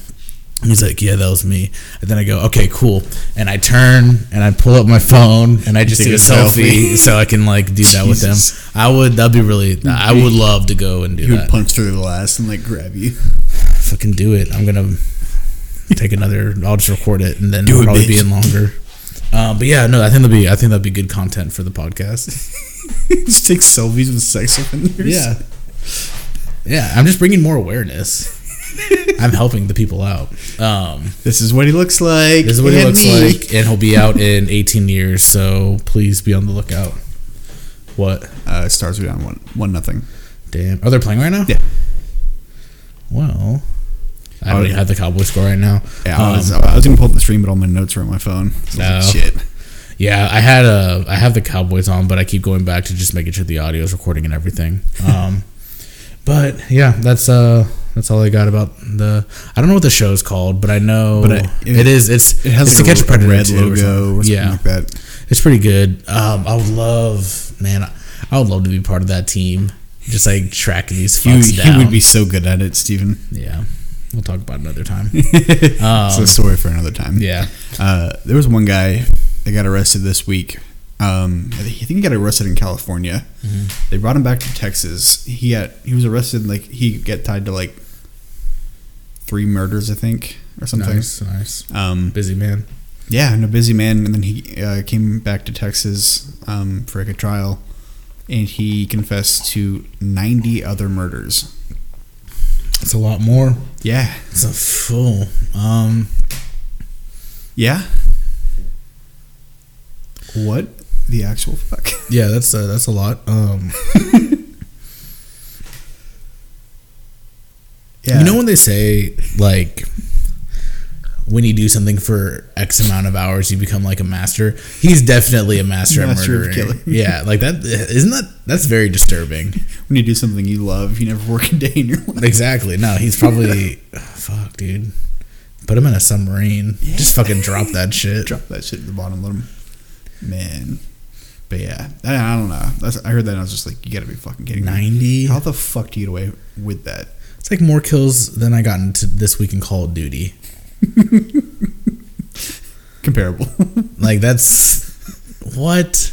he's like, yeah, that was me. And then I go, okay, cool. And I turn and I pull up my phone and I just Take do a selfie selfie. [laughs] so I can like do that with them. I would. That'd be really. I would love to go and do that. He would punch through the glass and like grab you. Fucking do it. I'm gonna take another. I'll just record it and then Do it'll it, probably be in longer. Um, but yeah, no, I think that'd be. I think that'd be good content for the podcast. [laughs] Just take selfies with sex offenders. Yeah. Yeah, I'm just bringing more awareness. [laughs] I'm helping the people out. Um, This is what he looks like. this is what he and looks me. like, and he'll be out in 18 years. So please be on the lookout. What? Uh, stars are down one, one nothing. Damn. Are they playing right now? Yeah. Well, I Oh, don't yeah. have the Cowboy score right now. Yeah, I was, Um, I was gonna pull up the stream, but all my notes are on my phone. So like, shit. Yeah, I had a I have the Cowboys on, but I keep going back to just making sure the audio is recording and everything. [laughs] Um, but yeah, that's uh that's all I got about the. I don't know what the show's called, but I know But I- it, it- is. It's It has it's like to catch a predator red logo or something yeah, like that. it's pretty good. Um, I would love, man, I would love to be part of that team. Just like tracking these He, down. would be so good at it, Steven. yeah, we'll talk about it another time. [laughs] it's Um, a story for another time. yeah, Uh, there was one guy that got arrested this week. Um, I think he got arrested in California. Mm-hmm. They brought him back to Texas. He got he was arrested like he got tied to like three murders, I think, or something. nice, nice, Um, busy man. yeah, and a busy man. And then he uh, came back to Texas um, for like a trial, and he confessed to ninety other murders. It's a lot more. Yeah, It's a full. Um, yeah. What the actual fuck? [laughs] yeah, that's uh, that's a lot. Um, [laughs] Yeah, You know when they say like when you do something for X amount of hours, you become like a master. He's definitely a master, Master at murdering. [laughs] Yeah, like that. Isn't that that's very disturbing? when you do something you love, you never work a day in your life. Exactly. No, he's probably fuck, dude. Put him in a submarine. Just fucking drop that shit. Drop that shit at the bottom, let him. Man, but yeah, I, I don't know. That's, I heard that and I was just like, you gotta be fucking kidding me. Ninety. How the fuck do you get away with that? It's like more kills than I got into this week in Call of Duty. [laughs] comparable. [laughs] Like that's what?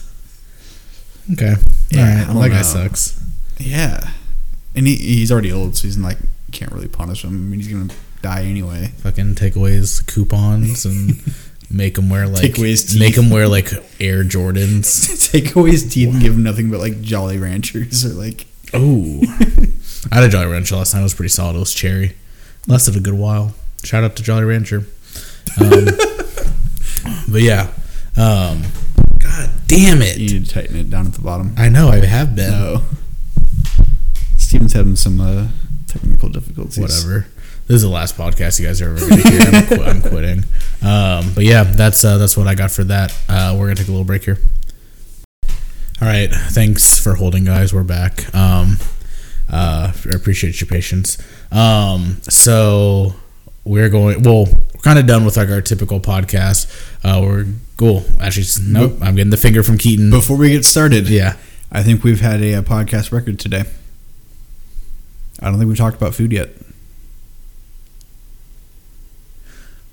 Okay. Yeah, All right. Well, that guy sucks. yeah, and he, he's already old, so he's like can't really punish him. I mean, he's gonna die anyway. Fucking take away his coupons and [laughs] make him wear like Take away his teeth. make him wear like Air Jordans. [laughs] Take away his teeth and give him nothing but like Jolly Ranchers or like [laughs] Oh, I had a Jolly Rancher last night. It was pretty solid. It was cherry. Lasted a good while. Shout out to Jolly Rancher. Um, [laughs] but yeah, um, God damn it! you need to tighten it down at the bottom. I know I have been. No, Steven's having some uh, technical difficulties. Whatever. This is the last podcast you guys are ever going to hear. I'm, qu- I'm quitting. Um, but yeah, that's uh, that's what I got for that. Uh, we're gonna take a little break here. All right. Thanks for holding, guys. We're back. Um, uh, I appreciate your patience. Um, so we're going. Well, we're kind of done with like our typical podcast. Uh, we're cool. Actually, nope. I'm getting the finger from Keaton. Before we get started, Yeah. I think we've had a, uh podcast record today. I don't think we've talked about food yet.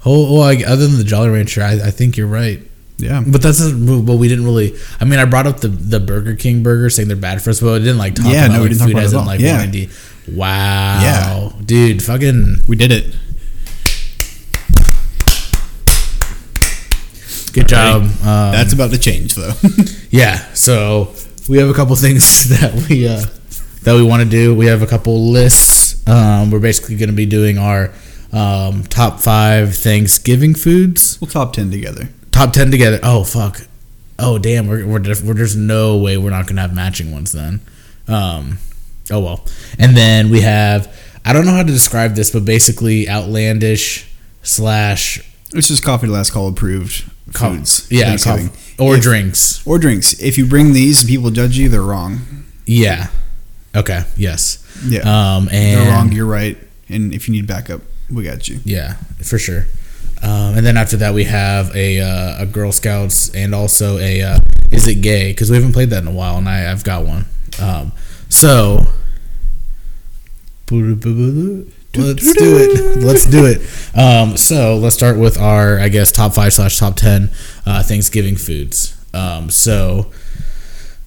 Oh, well, like, other than the Jolly Rancher, I, I think you're right. Yeah, But that's but we didn't really. I mean, I brought up the the Burger King burger, saying they're bad for us, but I didn't like talk Yeah, about no, we like, didn't talk food about it as in like Yeah. to- Wow, Yeah. dude, fucking we did it. good job. Um, That's about to change though. [laughs] yeah. So we have a couple [laughs] things that we uh, that we want to do. We have a couple lists. Um, we're basically going to be doing our um, top five Thanksgiving foods. we'll top ten together. Top ten together. Oh fuck. Oh damn. We're, we're, def- we're there's no way we're not gonna have matching ones then. Um. Oh well. And then we have. I don't know how to describe this, but basically outlandish slash This is coffee to last call approved co- foods. Yeah. Thanksgiving. cof- or If- drinks. or drinks. If you bring these and people judge you, they're wrong. Yeah. Okay. Yes. Yeah, Um. And they're wrong. You're right. And if you need backup, we got you. Yeah, for sure. Um, and then after that, we have a uh, a Girl Scouts and also a uh, is it gay? Because we haven't played that in a while, and I I've got one. Um, so let's do it. Let's do it. Um, so let's start with our I guess top five slash top ten uh, Thanksgiving foods. Um, so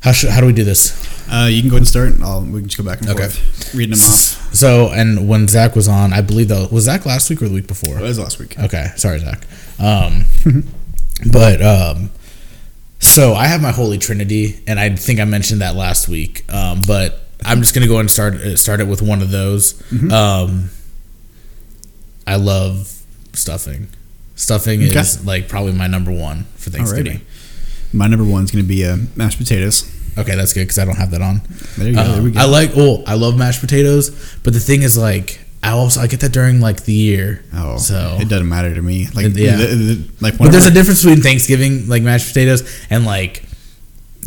how should, how do we do this? Uh, you can go ahead and start. I'll, we can just go back and Okay. forth, reading them off. So and when Zach was on, I believe that was Zach last week or the week before. It was last week. Okay, sorry, Zach. Um, [laughs] but um, so I have my holy trinity, and I think I mentioned that last week. Um, but I'm just gonna go and start uh, start it with one of those. Mm-hmm. Um, I love stuffing. Stuffing Okay. is like probably my number one for Thanksgiving. My number one is going to be uh, mashed potatoes. Okay, that's good because I don't have that on. There you go. Um, there we go. I like. Oh, I love mashed potatoes, but the thing is, like, I also I get that during like the year. oh, so it doesn't matter to me. Like, yeah. the- the- like But there's a difference between Thanksgiving like mashed potatoes and like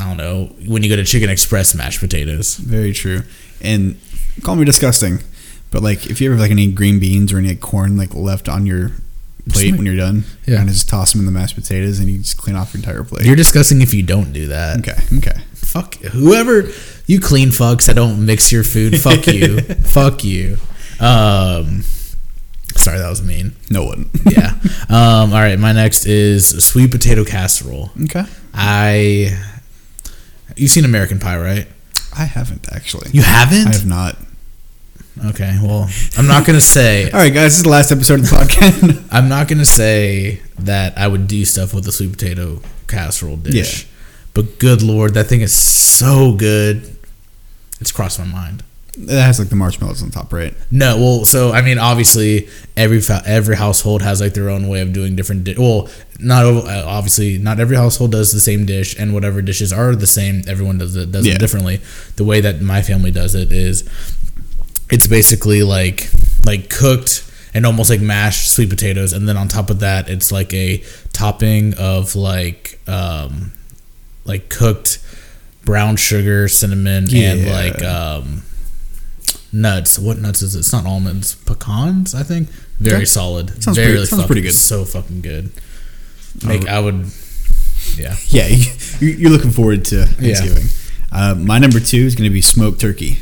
I don't know when you go to Chicken Express mashed potatoes. very true. And call me disgusting, but like if you ever have like any green beans or any corn like left on your plate like- when you're done, Yeah. and just toss them in the mashed potatoes and you just clean off your entire plate. You're disgusting if you don't do that. okay. Okay. Fuck whoever you clean fucks that don't mix your food. Fuck you. [laughs] fuck you. Um, sorry that was mean. No one. [laughs] Yeah. um, all right. My next is sweet potato casserole. okay. I. You've seen American Pie, right? I haven't actually. You haven't? I have not. Okay. Well, I'm not gonna say. [laughs] All right, guys. This is the last episode of the podcast. I'm not gonna say that I would do stuff with a sweet potato casserole dish, Yeah. But good lord, that thing is so good. It's crossed my mind. it has like the marshmallows on top, right? No, well, so I mean, obviously, every fa- every household has like their own way of doing different. Di- well, not uh, obviously, not every household does the same dish, and whatever dishes are the same, everyone does it does Yeah. it differently. The way that my family does it is, it's basically like like cooked and almost like mashed sweet potatoes, and then on top of that, it's like a topping of like um like cooked brown sugar, cinnamon, and like um nuts. What nuts is it? It's not almonds, pecans. I think very solid. Sounds very pretty- sounds fucking, pretty good. So fucking good. Make I would. Yeah. Yeah, [laughs] you- you're looking forward to Thanksgiving. Uh, my number two is going to be smoked turkey.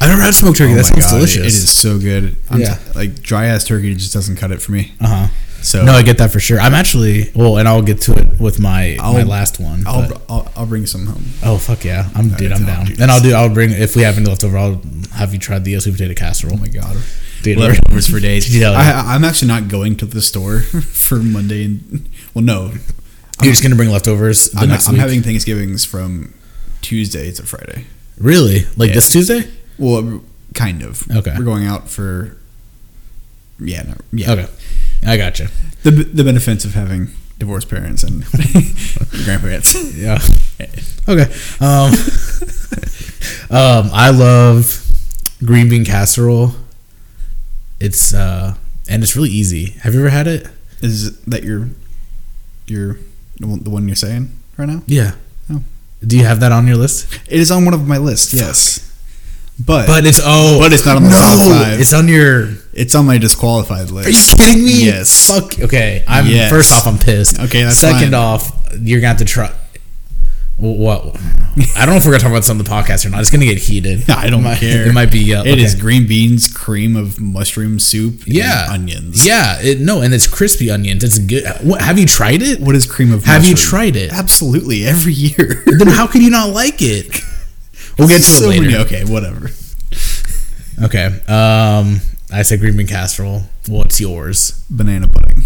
I've never had smoked turkey. Oh that sounds God, delicious. It is so good. I'm Yeah. t- like dry ass turkey just doesn't cut it for me. Uh huh. So no, I get that for sure. I'm actually well, and I'll get to it with my my I'll- last one. I'll, I'll I'll bring some home. oh fuck yeah, I'm dude, I'm down. dudes. And I'll do. I'll bring if we have any left over. I'll have you tried the sweet potato casserole. Oh my god. dude, Leftovers [laughs] for days. [laughs] Yeah. I, I'm actually not going to the store [laughs] for Monday. And, well, no, You're just gonna bring leftovers the I'm, next I'm week. having Thanksgivings from Tuesday to Friday. really like Yeah, this Tuesday? Well, kind of. Okay. We're going out for. Yeah, no, yeah. Okay, I gotcha. The the benefits of having divorced parents and [laughs] grandparents. Yeah. Okay. Um, [laughs] um, I love green bean casserole. It's uh, and it's really easy. Have you ever had it? Is that your your the one- you're saying right now? Yeah. Oh. Do you have that on your list? It is on one of my lists. Yes, but But it's oh, But it's not on the top five. It's on your. It's on my disqualified list. Are you kidding me? Yes. Fuck. Okay. I'm Yes. first off. I'm pissed. Okay, that's Second fine. off, you're gonna have to try. What? I don't know if we're gonna talk about this on the podcast or not. It's gonna get heated. [laughs] I don't It might- care. It might be. Uh, It is okay. green beans, cream of mushroom soup, and Yeah. onions. Yeah. It, no, and it's crispy onions. It's good. What, have you tried it? What is cream of? Have you tried it? Absolutely, every year. [laughs] then how could you not like it? [laughs] We'll get to So it later. many- okay, whatever. Okay. Um, I said green bean casserole. What's yours? Banana pudding.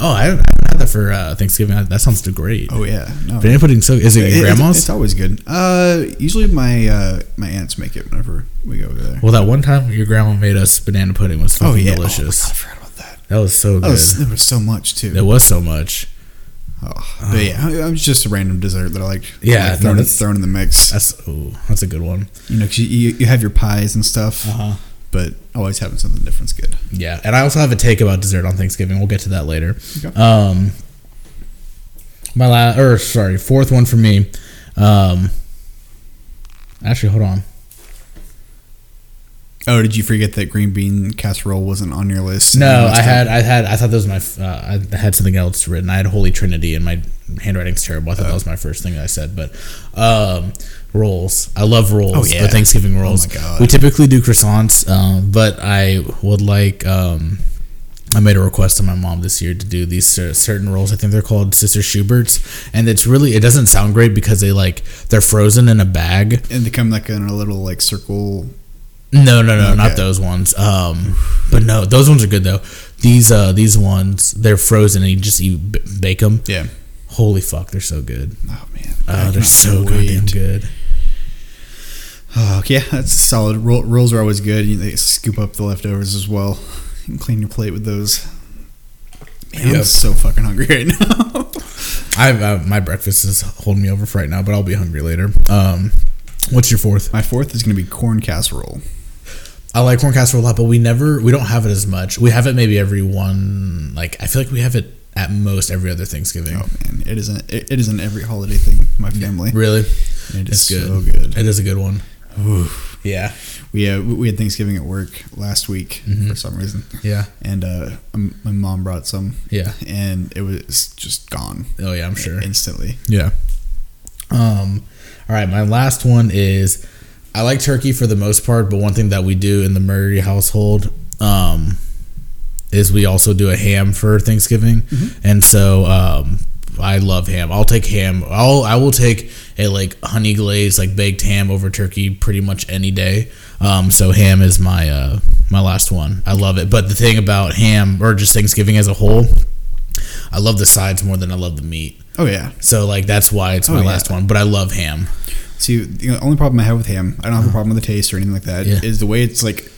Oh, I haven't, had that for uh, Thanksgiving. That sounds great. Oh yeah, no. Banana pudding. So is it It- your it's- grandma's? It's, always good. Uh, usually my uh, my aunts make it whenever we go over there. well, that one time your grandma made us banana pudding was fucking Oh yeah, delicious. Oh, God, I forgot about that. that was so That good. was, there was so much too. There was so much. Oh, but yeah, it was just a random dessert that I like. Yeah, like thrown, thrown in the mix. That's oh, that's a good one. You know, 'cause you, you have your pies and stuff, huh. but always having something different's good. Yeah, and I also have a take about dessert on Thanksgiving. We'll get to that later. Okay. Um, my last, or sorry, fourth one for me. Um, actually, hold on. Oh, did you forget that green bean casserole wasn't on your list? No, I had, I had, I thought that was my. Uh, I had something else written. I had Holy Trinity, and my handwriting's terrible. I thought that was my first thing that I said, but um, rolls. I love rolls. Oh, yeah. The Thanksgiving rolls. my God. We typically do croissants, um, but I would like. Um, I made a request to my mom this year to do these certain rolls. I think they're called Sister Schubert's, and it's really it doesn't sound great because they like they're frozen in a bag. and they come like in a little like circle. No, no, no, not those ones. Um, but no, those ones are good though. These uh these ones they're frozen and you just you b- bake them. Yeah. Holy fuck, they're so good. Oh man. Oh, they're so goddamn good. Oh yeah, that's solid. Roll, rolls are always good. They scoop up the leftovers as well. You can clean your plate with those. Man, I'm so fucking hungry right now. [laughs] I uh, my breakfast is holding me over for right now, but I'll be hungry later. Um, what's your fourth? My fourth is going to be corn casserole. I like corn casserole a lot, but we never we don't have it as much. We have it maybe every one. Like I feel like we have it at most every other Thanksgiving. Oh man, it isn't. It, it isn't every holiday thing. My family. Really, It it's good. so good. It is a good one. Yeah, We uh, we had Thanksgiving at work last week Mm-hmm. for some reason, yeah, and uh, my mom brought some, yeah. and it was just gone Oh yeah, I'm sure. instantly. Yeah. Um. All right, my last one is I like turkey for the most part, but one thing that we do in the Murray household um, is we also do a ham for Thanksgiving, and so um, I love ham. I'll take ham. I'll I will take a like honey glazed like baked ham over turkey pretty much any day. Um, so ham is my uh, my last one. I love it. But the thing about ham or just Thanksgiving as a whole, I love the sides more than I love the meat. Oh yeah. So like that's why it's my Oh, yeah. last one. But I love ham. See, the only problem I have with ham, I don't have a problem with the taste or anything like that, is Yeah. the way it's like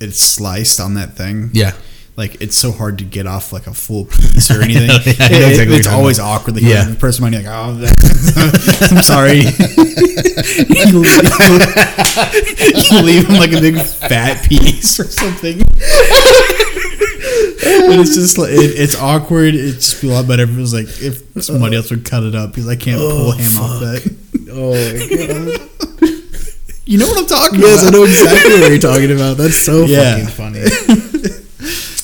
it's sliced on that thing. Yeah. Like it's so hard to get off like a full piece or [laughs] anything. Know [laughs] exactly It- what it's always awkward. Like, Yeah. the person might be like, "Oh, [laughs] I'm sorry." you, leave, you leave him like a big fat piece or something. and it's just like it, it's awkward. It'd just be a lot better if it was like if somebody else would cut it up because I can't pull oh, him ham off that. Oh my god. You know what I'm talking about. yes, I know exactly what you're talking about. That's so Yeah. fucking funny.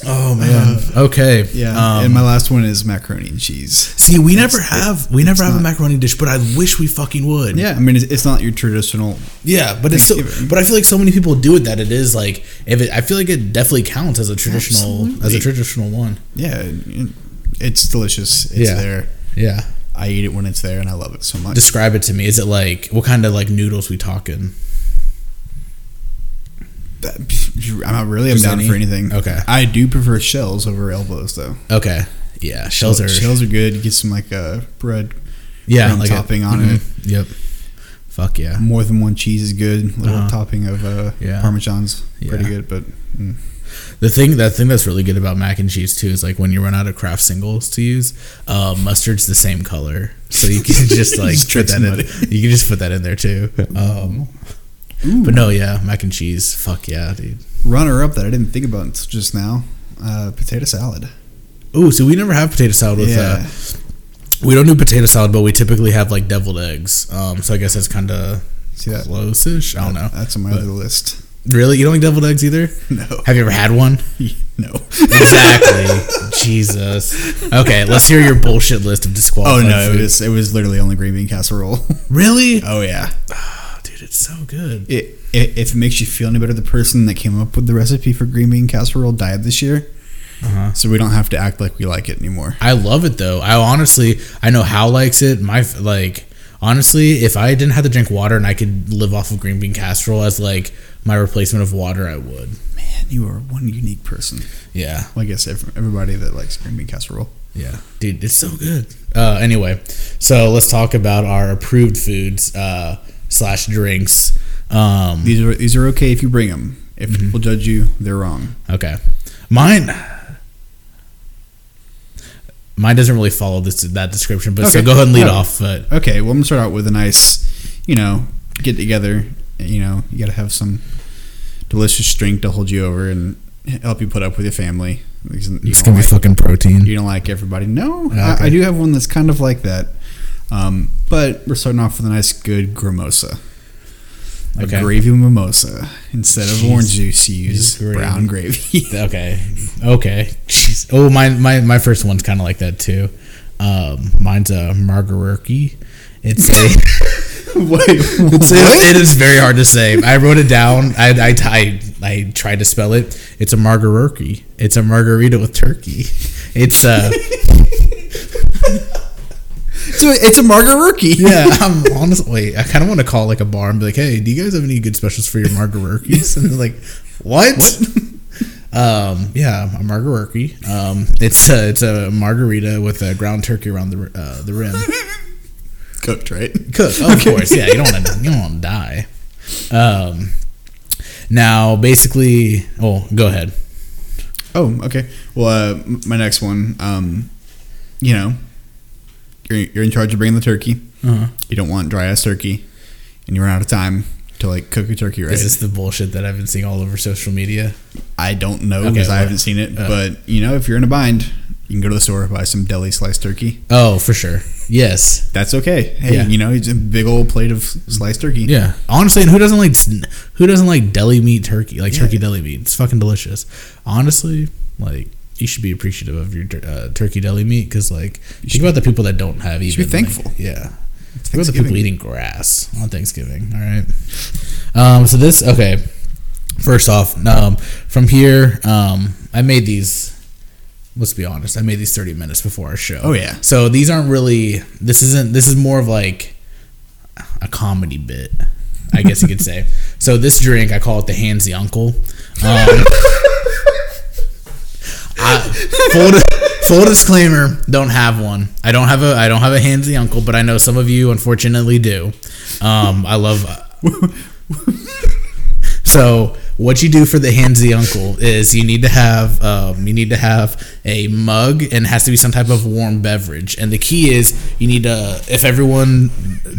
Oh man. Okay. Yeah, Um, and my last one is macaroni and cheese. see, we never It's- have we never have a macaroni dish, but I wish we fucking would. Yeah, I mean it's, it's not your traditional. Yeah, but it's so, but I feel like so many people do it that it is like if it I feel like it definitely counts as a traditional as a traditional one. Yeah, it- it's delicious. It's Yeah. there. Yeah. I eat it when it's there, and I love it so much. Describe it to me. Is it like what kind of like noodles we talking? I'm not really. I'm down any? for anything. Okay. I do prefer shells over elbows, though. Okay. Yeah, shells are shells are good. You get some like uh, bread, yeah, like a- topping on mhm, it. Yep. Fuck yeah. More than one cheese is good. little Uh-huh. topping of uh, Yeah. parmesan's pretty Yeah. good, but mm, The thing that thing that's really good about mac and cheese too is like when you run out of Kraft singles to use, uh, mustard's the same color, so you can [laughs] just like Just put that in. You can just put that in there too. [laughs] Um, but no, yeah, mac and cheese. Fuck yeah, dude. runner up that I didn't think about until just now. Uh, potato salad. Ooh, so we never have potato salad with. yeah, Uh, we don't do potato salad, but we typically have like deviled eggs. Um, so I guess that's kind of see that? close-ish. I don't know. That's on my But- other list. Really, you don't like deviled eggs either? [laughs] No, Have you ever had one? [laughs] no. Exactly. [laughs] Jesus. Okay, let's hear your bullshit list of disqualifications. Oh disqualified. no, it was it was literally only green bean casserole. Really? oh yeah. Dude, it's so good. It, it, if it makes you feel any better, the person that came up with the recipe for green bean casserole died this year, Uh-huh. so we don't have to act like we like it anymore. I love it though. I honestly, I know how likes it. My like, honestly, if I didn't have to drink water and I could live off of green bean casserole as like my replacement of water, I would. Man, you are one unique person. Yeah, Well, I guess ev- everybody that likes green bean casserole. yeah, dude, it's so good. Uh, anyway, so let's talk about our approved foods uh, slash drinks. Um, These are these are okay if you bring them. If Mm-hmm. people judge you, they're wrong. Okay. Mine Mine doesn't really follow this that description, but so go ahead and lead No. off. But Okay, well I'm gonna start out with a nice, you know, get together. You know, you got to have some delicious drink to hold you over and help you put up with your family. You it's gonna be fucking protein. You don't like everybody. No, Okay. I, I do have one that's kind of like that. Um, but we're starting off with a nice, good gramosa. A Okay. gravy mimosa. Instead of Jeez. orange juice, you use Gravy. brown gravy. [laughs] Okay. Okay. Jeez. Oh, my my my first one's kind of like that too. Um, mine's a margarerki. It's a [laughs] Wait, it's [laughs] a, it is very hard to say. I wrote it down. I I, I, I tried to spell it. It's a margarerki. It's a margarita with turkey. It's uh so it's a margarerki. yeah. [laughs] I'm honestly wait. I kind of want to call like a bar and be like, hey, do you guys have any good specials for your margarerkis? And they're like, what? [laughs] Um, yeah, a margarerki. Um, it's a, it's a margarita with a ground turkey around the uh, the rim. Cooked, right? Cook, oh, of course. Yeah, you don't want to you don't want to die. Um, now basically, oh, go ahead. Oh, okay. Well, uh, my next one, um, you know, you're, you're in charge of bringing the turkey. Uh-huh. You don't want dry ass turkey, and you run out of time to like cook a turkey right. Is this the bullshit that I've been seeing all over social media? I don't know Okay, because I haven't seen it, Uh. but you know, if you're in a bind, you can go to the store buy some deli sliced turkey. Oh, for sure. Yes. That's okay. Hey, Yeah. you know, it's a big old plate of sliced turkey. Yeah, honestly, and who doesn't like who doesn't like deli meat turkey? Like Yeah. turkey deli meat, it's fucking delicious. Honestly, like you should be appreciative of your uh, turkey deli meat because like think should about the people that don't have even. should be like- thankful. yeah, It's think about the people eating grass on Thanksgiving. All right. Um. So this okay. First off, um, from here, um, I made these. Let's be honest. I made these thirty minutes before our show. Oh, yeah. So these aren't really. This isn't. This is more of like a comedy bit, I guess you could say. [laughs] So this drink, I call it the handsy uncle. [laughs] I, [laughs] full, full disclaimer: don't have one. I don't have a. I don't have a handsy uncle, but I know some of you unfortunately do. Um, I love. [laughs] So what you do for the handsy uncle is you need to have um, you need to have a mug and it has to be some type of warm beverage. And the key is you need to if everyone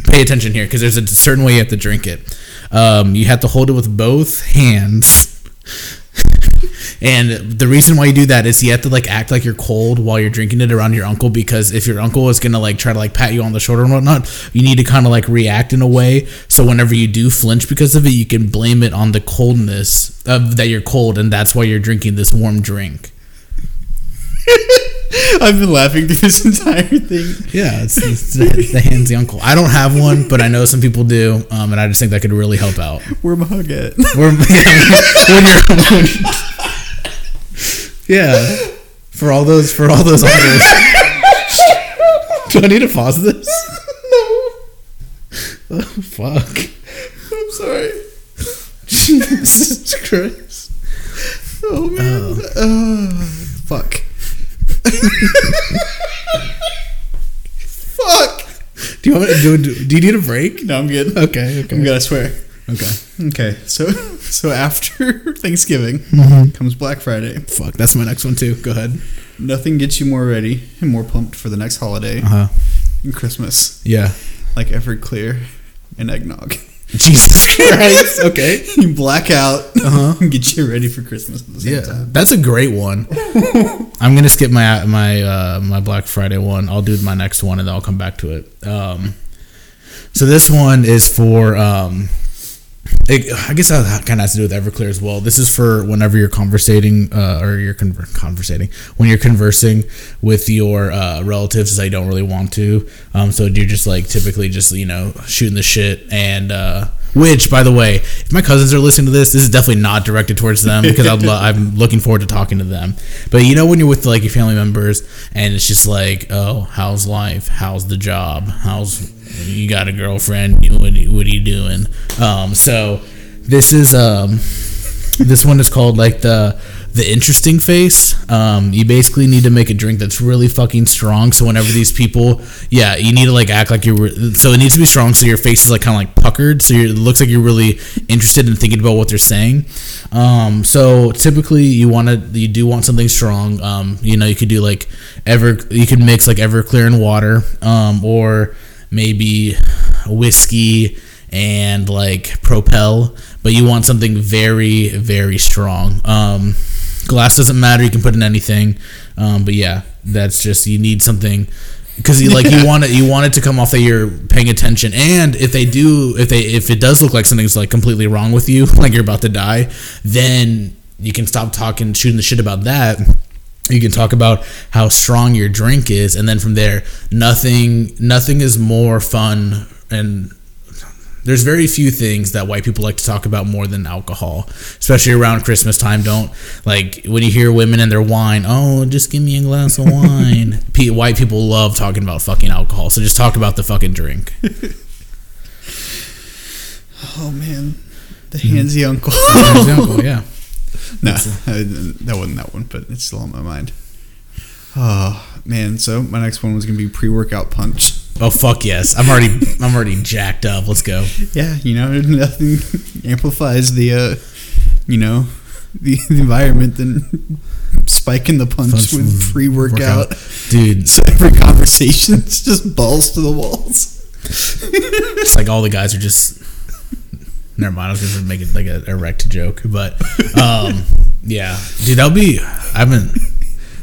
pay attention here because there's a certain way you have to drink it. Um, you have to hold it with both hands. And the reason why you do that is you have to like act like you're cold while you're drinking it around your uncle because if your uncle is gonna like try to like pat you on the shoulder and whatnot, you need to kind of like react in a way so whenever you do flinch because of it, you can blame it on the coldness of that you're cold and that's why you're drinking this warm drink. [laughs] I've been laughing through this entire thing. Yeah, it's, it's the, the handsy uncle. I don't have one, but I know some people do, um, and I just think that could really help out. Where my hug at? Or, when you're, when yeah, for all those for all those uncles. [laughs] Do I need to pause this? no, Oh, fuck. I'm sorry. Jesus [laughs] Christ. Oh man. Uh, fuck. [laughs] fuck. Do you want me to do? Do, do you need a break? No, I'm good. Okay. Okay. I'm good. I swear. Okay. Okay, so [laughs] so after [laughs] Thanksgiving comes Black Friday. Fuck. That's my next one too. Go ahead. Nothing gets you more ready and more pumped for the next holiday Uh huh. than Christmas, Yeah. like Everclear and eggnog. [laughs] Jesus Christ. Okay. you black out Uh-huh. and get you ready for Christmas at the same Yeah, time. that's a great one. I'm gonna skip my my uh, my Black Friday one. I'll do my next one and then I'll come back to it. Um, so this one is for um, it, I guess that kind of has to do with Everclear as well. This is for whenever you're conversating uh, or you're conver- conversating when you're conversing with your uh, relatives you don't really want to. Um, so you're just like typically just you know shooting the shit and. Uh, which, by the way, if my cousins are listening to this, this is definitely not directed towards them because lo- I'm looking forward to talking to them. But you know, when you're with like your family members and it's just like, oh, how's life? How's the job? How's you got a girlfriend? What, what are you doing? Um, so this is um, this one is called like the the interesting face. Um, you basically need to make a drink that's really fucking strong. So whenever these people, yeah, you need to like act like you're. re- So it needs to be strong. So your face is like kind of like puckered. So it looks like you're really interested in thinking about what they're saying. Um, so typically you want to, you do want something strong. Um, you know, you could do like ever, you could mix like Everclear and water, um, or maybe whiskey and like propel but you want something very very strong. Um glass doesn't matter you can put in anything um but yeah that's just you need something because you like you [laughs] want it you want it to come off that you're paying attention and if they do if they if it does look like something's like completely wrong with you [laughs] like you're about to die then you can stop talking shooting the shit about that you can talk about how strong your drink is and then from there nothing nothing is more fun and there's very few things that white people like to talk about more than alcohol especially around christmas time. Don't like when you hear women and their wine oh just give me a glass of wine. [laughs] White people love talking about fucking alcohol so just talk about the fucking drink. [laughs] Oh man, the mm-hmm. handsy uncle. Example, yeah no, that wasn't that one, but it's still on my mind. Oh man, so my next one was gonna be pre-workout punch. oh fuck yes i'm already i'm already jacked up let's go Yeah, you know, [laughs] nothing amplifies the, uh, you know, the, the environment than spiking the punch, Punch with pre-workout. dude [laughs] So every conversation's [laughs] just balls to the walls. it's like all the guys are just never mind i was gonna make it like a erect joke but um [laughs] yeah. Dude that'll be i haven't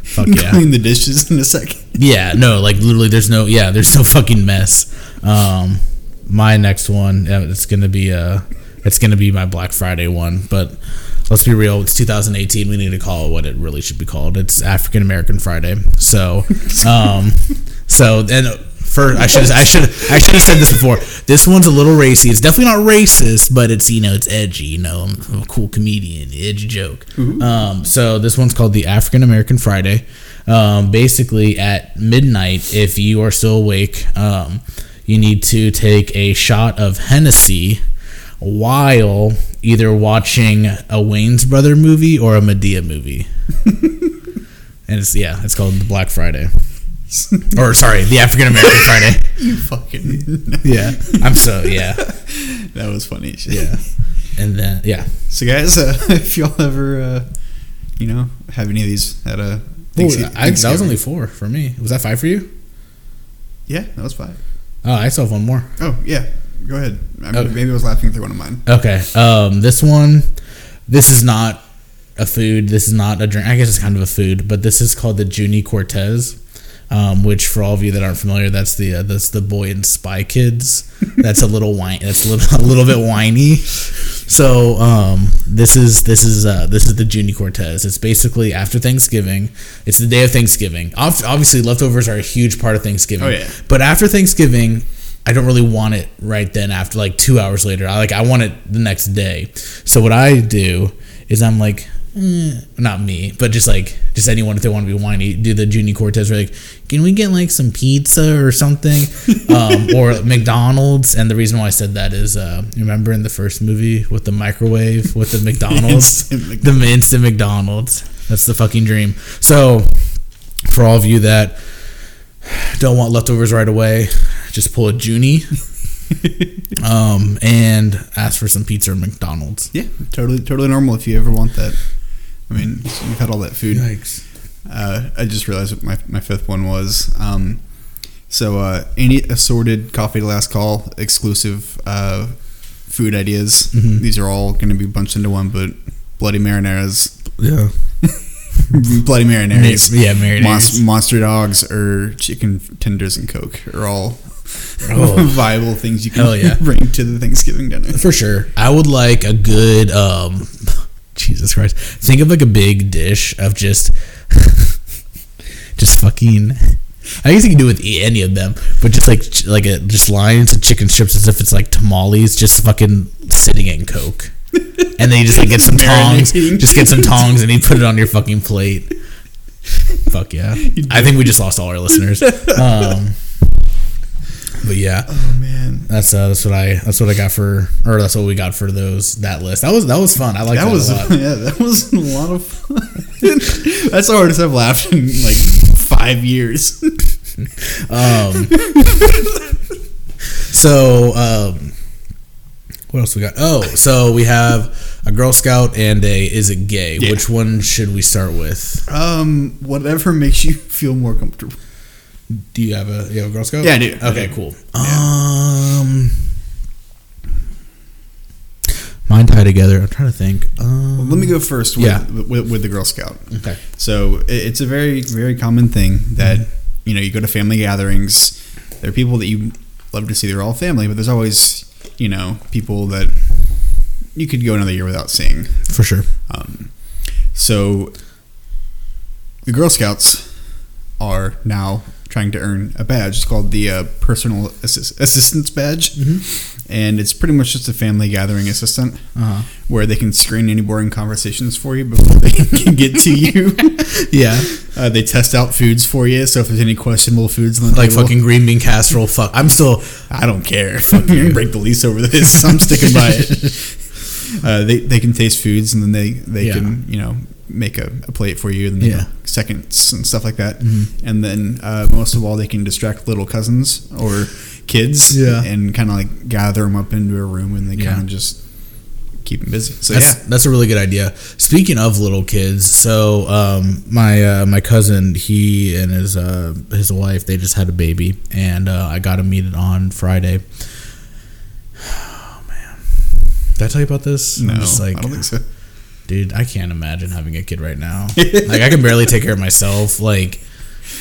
fuck [laughs] yeah. Clean the dishes in a second. yeah no like literally there's no yeah there's no fucking mess. Um my next one uh, it's gonna be uh it's gonna be my black friday one but let's be real it's 2018 we need to call it what it really should be called. It's african american friday so [laughs] um so then first i should i should i should have said this before. This one's a little racy. It's definitely not racist but it's you know it's edgy you know i'm, I'm a cool comedian edgy joke. Um so this one's called the african american friday. Um basically at midnight if you are still awake um you need to take a shot of hennessy while either watching a Wayans Brother movie or a Madea movie. [laughs] and it's yeah, it's called the Black Friday. [laughs] or sorry, the African American [laughs] Friday. You fucking. [laughs] Yeah. I'm so yeah. That was funny. shit. Yeah. And then yeah. So guys, uh, if y'all ever, uh, you know, have any of these at a Ooh, I, that was only four for me. Was that five for you? yeah, that was five. Oh, I still have one more. Oh yeah, go ahead. I mean, Okay. Maybe I was laughing through one of mine. Okay. Um, this one, this is not a food. This is not a drink. I guess it's kind of a food, but this is called the Juni Cortez. Um, which for all of you that aren't familiar, that's the uh, that's the boy in Spy Kids. That's a little whine. That's a little [laughs] a little bit whiny. So um, this is this is uh, this is the Juni Cortez. It's basically after Thanksgiving. It's the day of Thanksgiving. Obviously, leftovers are a huge part of Thanksgiving. Oh, yeah. But after Thanksgiving, I don't really want it right then. After like two hours later, I like I want it the next day. So what I do is I'm like, eh, not me, but just like just anyone if they want to be whiny, do the Juni Cortez. We're like, can we get like some pizza or something, [laughs] um, or McDonald's? And the reason why I said that is, uh, remember in the first movie with the microwave with the [laughs] McDonald's, Instant the instant McDonald's. That's the fucking dream. So for all of you that don't want leftovers right away, just pull a Juni. [laughs] um, and ask for some pizza or McDonald's. Yeah, totally, totally normal if you ever want that. I mean, you've had all that food. Yikes. Uh, I just realized what my, my fifth one was. Um, so, uh, any assorted coffee to last call exclusive uh, food ideas. Mhm. These are all going to be bunched into one, but bloody marinaras, Yeah. [laughs] bloody marinaras, Yeah, marinated. Monst- monster dogs, or chicken tenders and coke are all Oh. [laughs] viable things you can yeah. [laughs] bring to the Thanksgiving dinner. For sure. I would like a good um Jesus Christ. Think of like a big dish of just [laughs] just fucking I guess you can do it with any of them, but just like like a just lines of chicken strips as if it's like tamales, just fucking sitting in coke, [laughs] and then you just like get some tongs, just get some tongs, and you put it on your fucking plate. Fuck yeah! [laughs] I think we just lost all our listeners. Um, but yeah, Oh man, that's uh, that's what I that's what I got for or that's what we got for those that list. That was that was fun. I like that, that was a lot. [laughs] yeah, that was a lot of fun. [laughs] That's the hardest I've laughed in like five years. [laughs] Um, so um, what else we got? Oh, so we have a Girl Scout and a is it gay? Yeah. Which one should we start with? Um, whatever makes you feel more comfortable. Do you have a you have a Girl Scout? Yeah, I do. Okay, cool. Um, mine tie together. I'm trying to think. Um, Well, let me go first with, Yeah. with, with the Girl Scout. Okay. So it- it's a very very common thing that you know you go to family gatherings. There are people that you love to see. They're all family, but there's always you know people that you could go another year without seeing. For sure. Um, so the Girl Scouts are now trying to earn a badge. It's called the uh, Personal Assist- Assistance Badge, and it's pretty much just a family gathering assistant Uh-huh. where they can screen any boring conversations for you before they [laughs] can get to you. [laughs] Yeah. Uh, they test out foods for you, so if there's any questionable foods on the Like table, fucking green bean casserole. Fuck. I'm still. I don't care. Fucking break the lease over this. I'm sticking by it. [laughs] Uh, they they can taste foods and then they they Yeah. can you know make a, a plate for you and then Yeah. seconds and stuff like that. Mhm. And then uh, most of all, they can distract little cousins or kids Yeah. and kind of like gather them up into a room and they Yeah. kind of just keep them busy. So That's, yeah, that's a really good idea. Speaking of little kids, so um, my uh, my cousin, he and his uh, his wife, they just had a baby, and uh, I got to meet it on Friday. [sighs] Oh man, did I tell you about this? No, like, I don't think so. Dude, I can't imagine having a kid right now. like I can barely take care of myself. Like,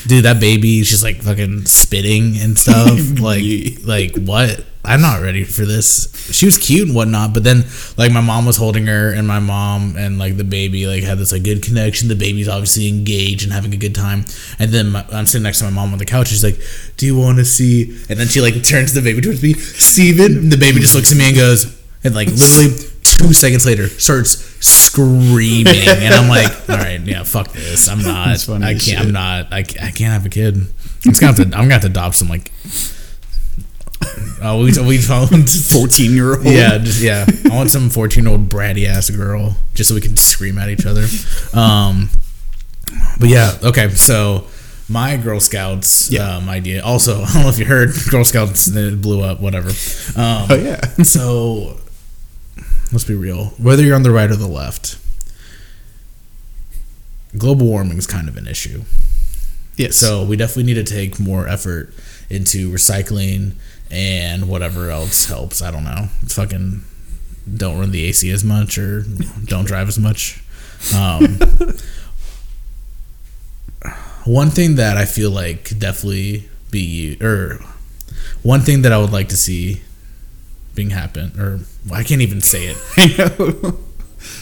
dude, that baby, she's like fucking spitting and stuff. [laughs] like, like what? I'm not ready for this. She was cute and whatnot, but then like my mom was holding her, and my mom and like the baby like had this like good connection. The baby's obviously engaged and having a good time. And then my, I'm sitting next to my mom on the couch. She's like, "Do you want to see?" And then she like turns to the baby towards me, Steven. And the baby just looks at me and goes, and like literally two seconds later starts screaming, and I'm like, [laughs] "All right, yeah, fuck this. I'm not. I can't. shit. I'm not. I, I can't have a kid. I'm just gonna have to. I'm gonna have to adopt some like." Oh, we we found [laughs] Fourteen year old. yeah, just yeah. I want some fourteen year old bratty ass girl just so we can scream at each other. Um, but yeah, okay. So my Girl Scouts Yeah. um, idea. Also, [laughs] I don't know if you heard Girl Scouts they blew up. Whatever. Um, Oh yeah. so let's be real. Whether you're on the right or the left, global warming is kind of an issue. Yes. So we definitely need to take more effort into recycling and whatever else helps. I don't know. It's fucking don't run the AC as much or don't drive as much. Um, [laughs] one thing that I feel like could definitely be or one thing that I would like to see being happen or I can't even say it. [laughs] I know.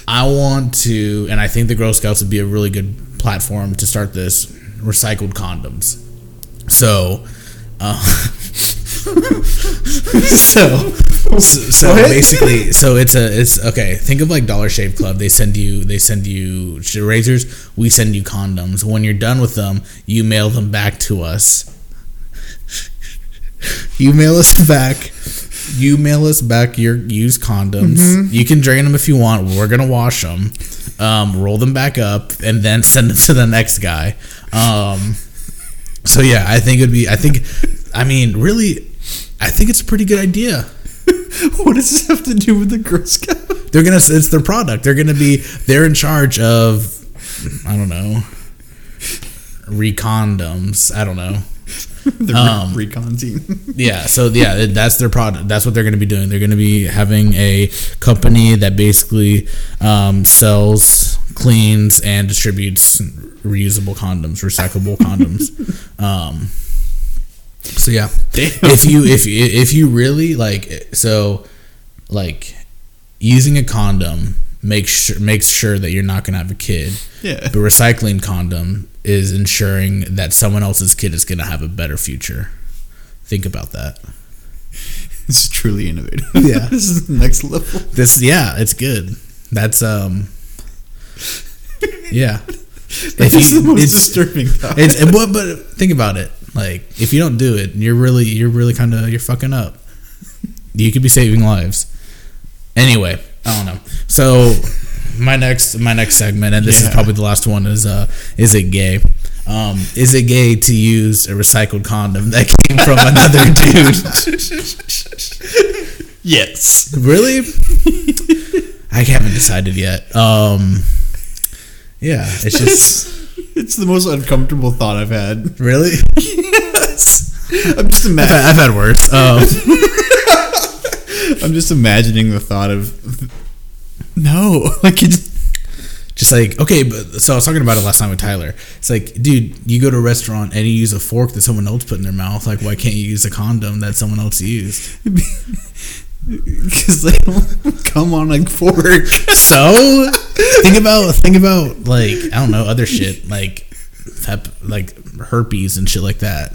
I want to, and I think the Girl Scouts would be a really good platform to start this recycled condoms. So, uh, [laughs] [laughs] so, so, so basically, so it's a it's okay. Think of like Dollar Shave Club. They send you they send you razors. We send you condoms. When you're done with them, you mail them back to us. You mail us back. You mail us back your used condoms. You can drain them if you want. We're gonna wash them, um, roll them back up, and then send them [laughs] to the next guy. Um, so yeah, I think it'd be. I think, I mean, really, I think it's a pretty good idea. [laughs] what does this have to do with the Girl Scout? They're gonna. It's their product. They're gonna be. They're in charge of. I don't know. Recondoms. I don't know. [laughs] the Um, recon team. [laughs] Yeah, so yeah, that's their product. That's what they're going to be doing. They're going to be having a company that basically um, sells, cleans, and distributes reusable condoms, recyclable condoms. [laughs] Um, so yeah, if you if you- if you really like, so like using a condom makes sure makes sure that you're not going to have a kid. Yeah. But recycling condom is ensuring that someone else's kid is going to have a better future. Think about that. [laughs] Is truly innovative. Yeah. [laughs] this is the next level. This, yeah, it's good. That's um, yeah. [laughs] That's the most it's, disturbing thought. it's but, but think about it. Like if you don't do it, you're really you're really kind of you're fucking up. You could be saving lives. Anyway, I don't know. So my next my next segment, and this is probably the last one, is uh, is it gay? Um, is it gay to use a recycled condom that came from another [laughs] dude? yes. Really? I haven't decided yet. Um, yeah, it's just [laughs] It's the most uncomfortable thought I've had. really. [laughs] yes. I'm just I've imagining. had, I've had worse. Um, I'm just imagining the thought of no, [laughs] like it's just like okay, but so I was talking about it last time with Tyler. It's like, dude, you go to a restaurant and you use a fork that someone else put in their mouth. Like, why can't you use a condom that someone else used? [laughs] because they don't come on a fork. So think about think about like I don't know other shit like hep, like herpes and shit like that.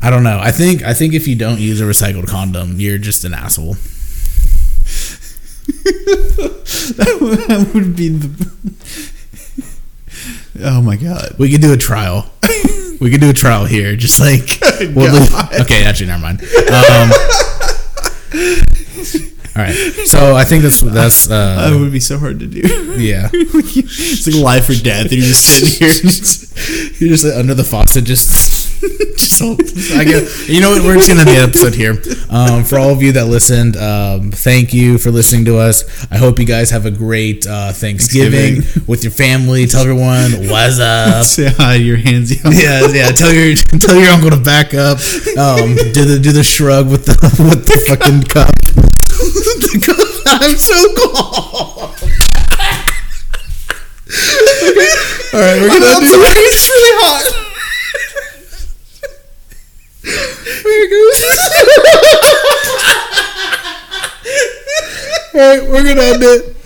I don't know. I think I think if you don't use a recycled condom, you're just an asshole. [laughs] that, would, that would be the. [laughs] Oh my god! We could do a trial. [laughs] we could do a trial here, just like we'll leave- okay. Actually, never mind. Um, all right. So I think that's that's That uh, would be so hard to do. yeah. it's like life or death, and you're just sitting here. You're just under the faucet, just, just. I guess, you know what? We're just gonna end the episode here. Um, for all of you that listened, um, thank you for listening to us. I hope you guys have a great uh, Thanksgiving, with your family. Tell everyone what's up. [laughs] Say hi to your hands. Yeah, yeah. Tell your tell your uncle to back up. Um, do the do the shrug with the with the fucking cup. The cup. I'm so cold. [laughs] All right, we're gonna do. It's really hot. All right, [laughs] we're gonna end it.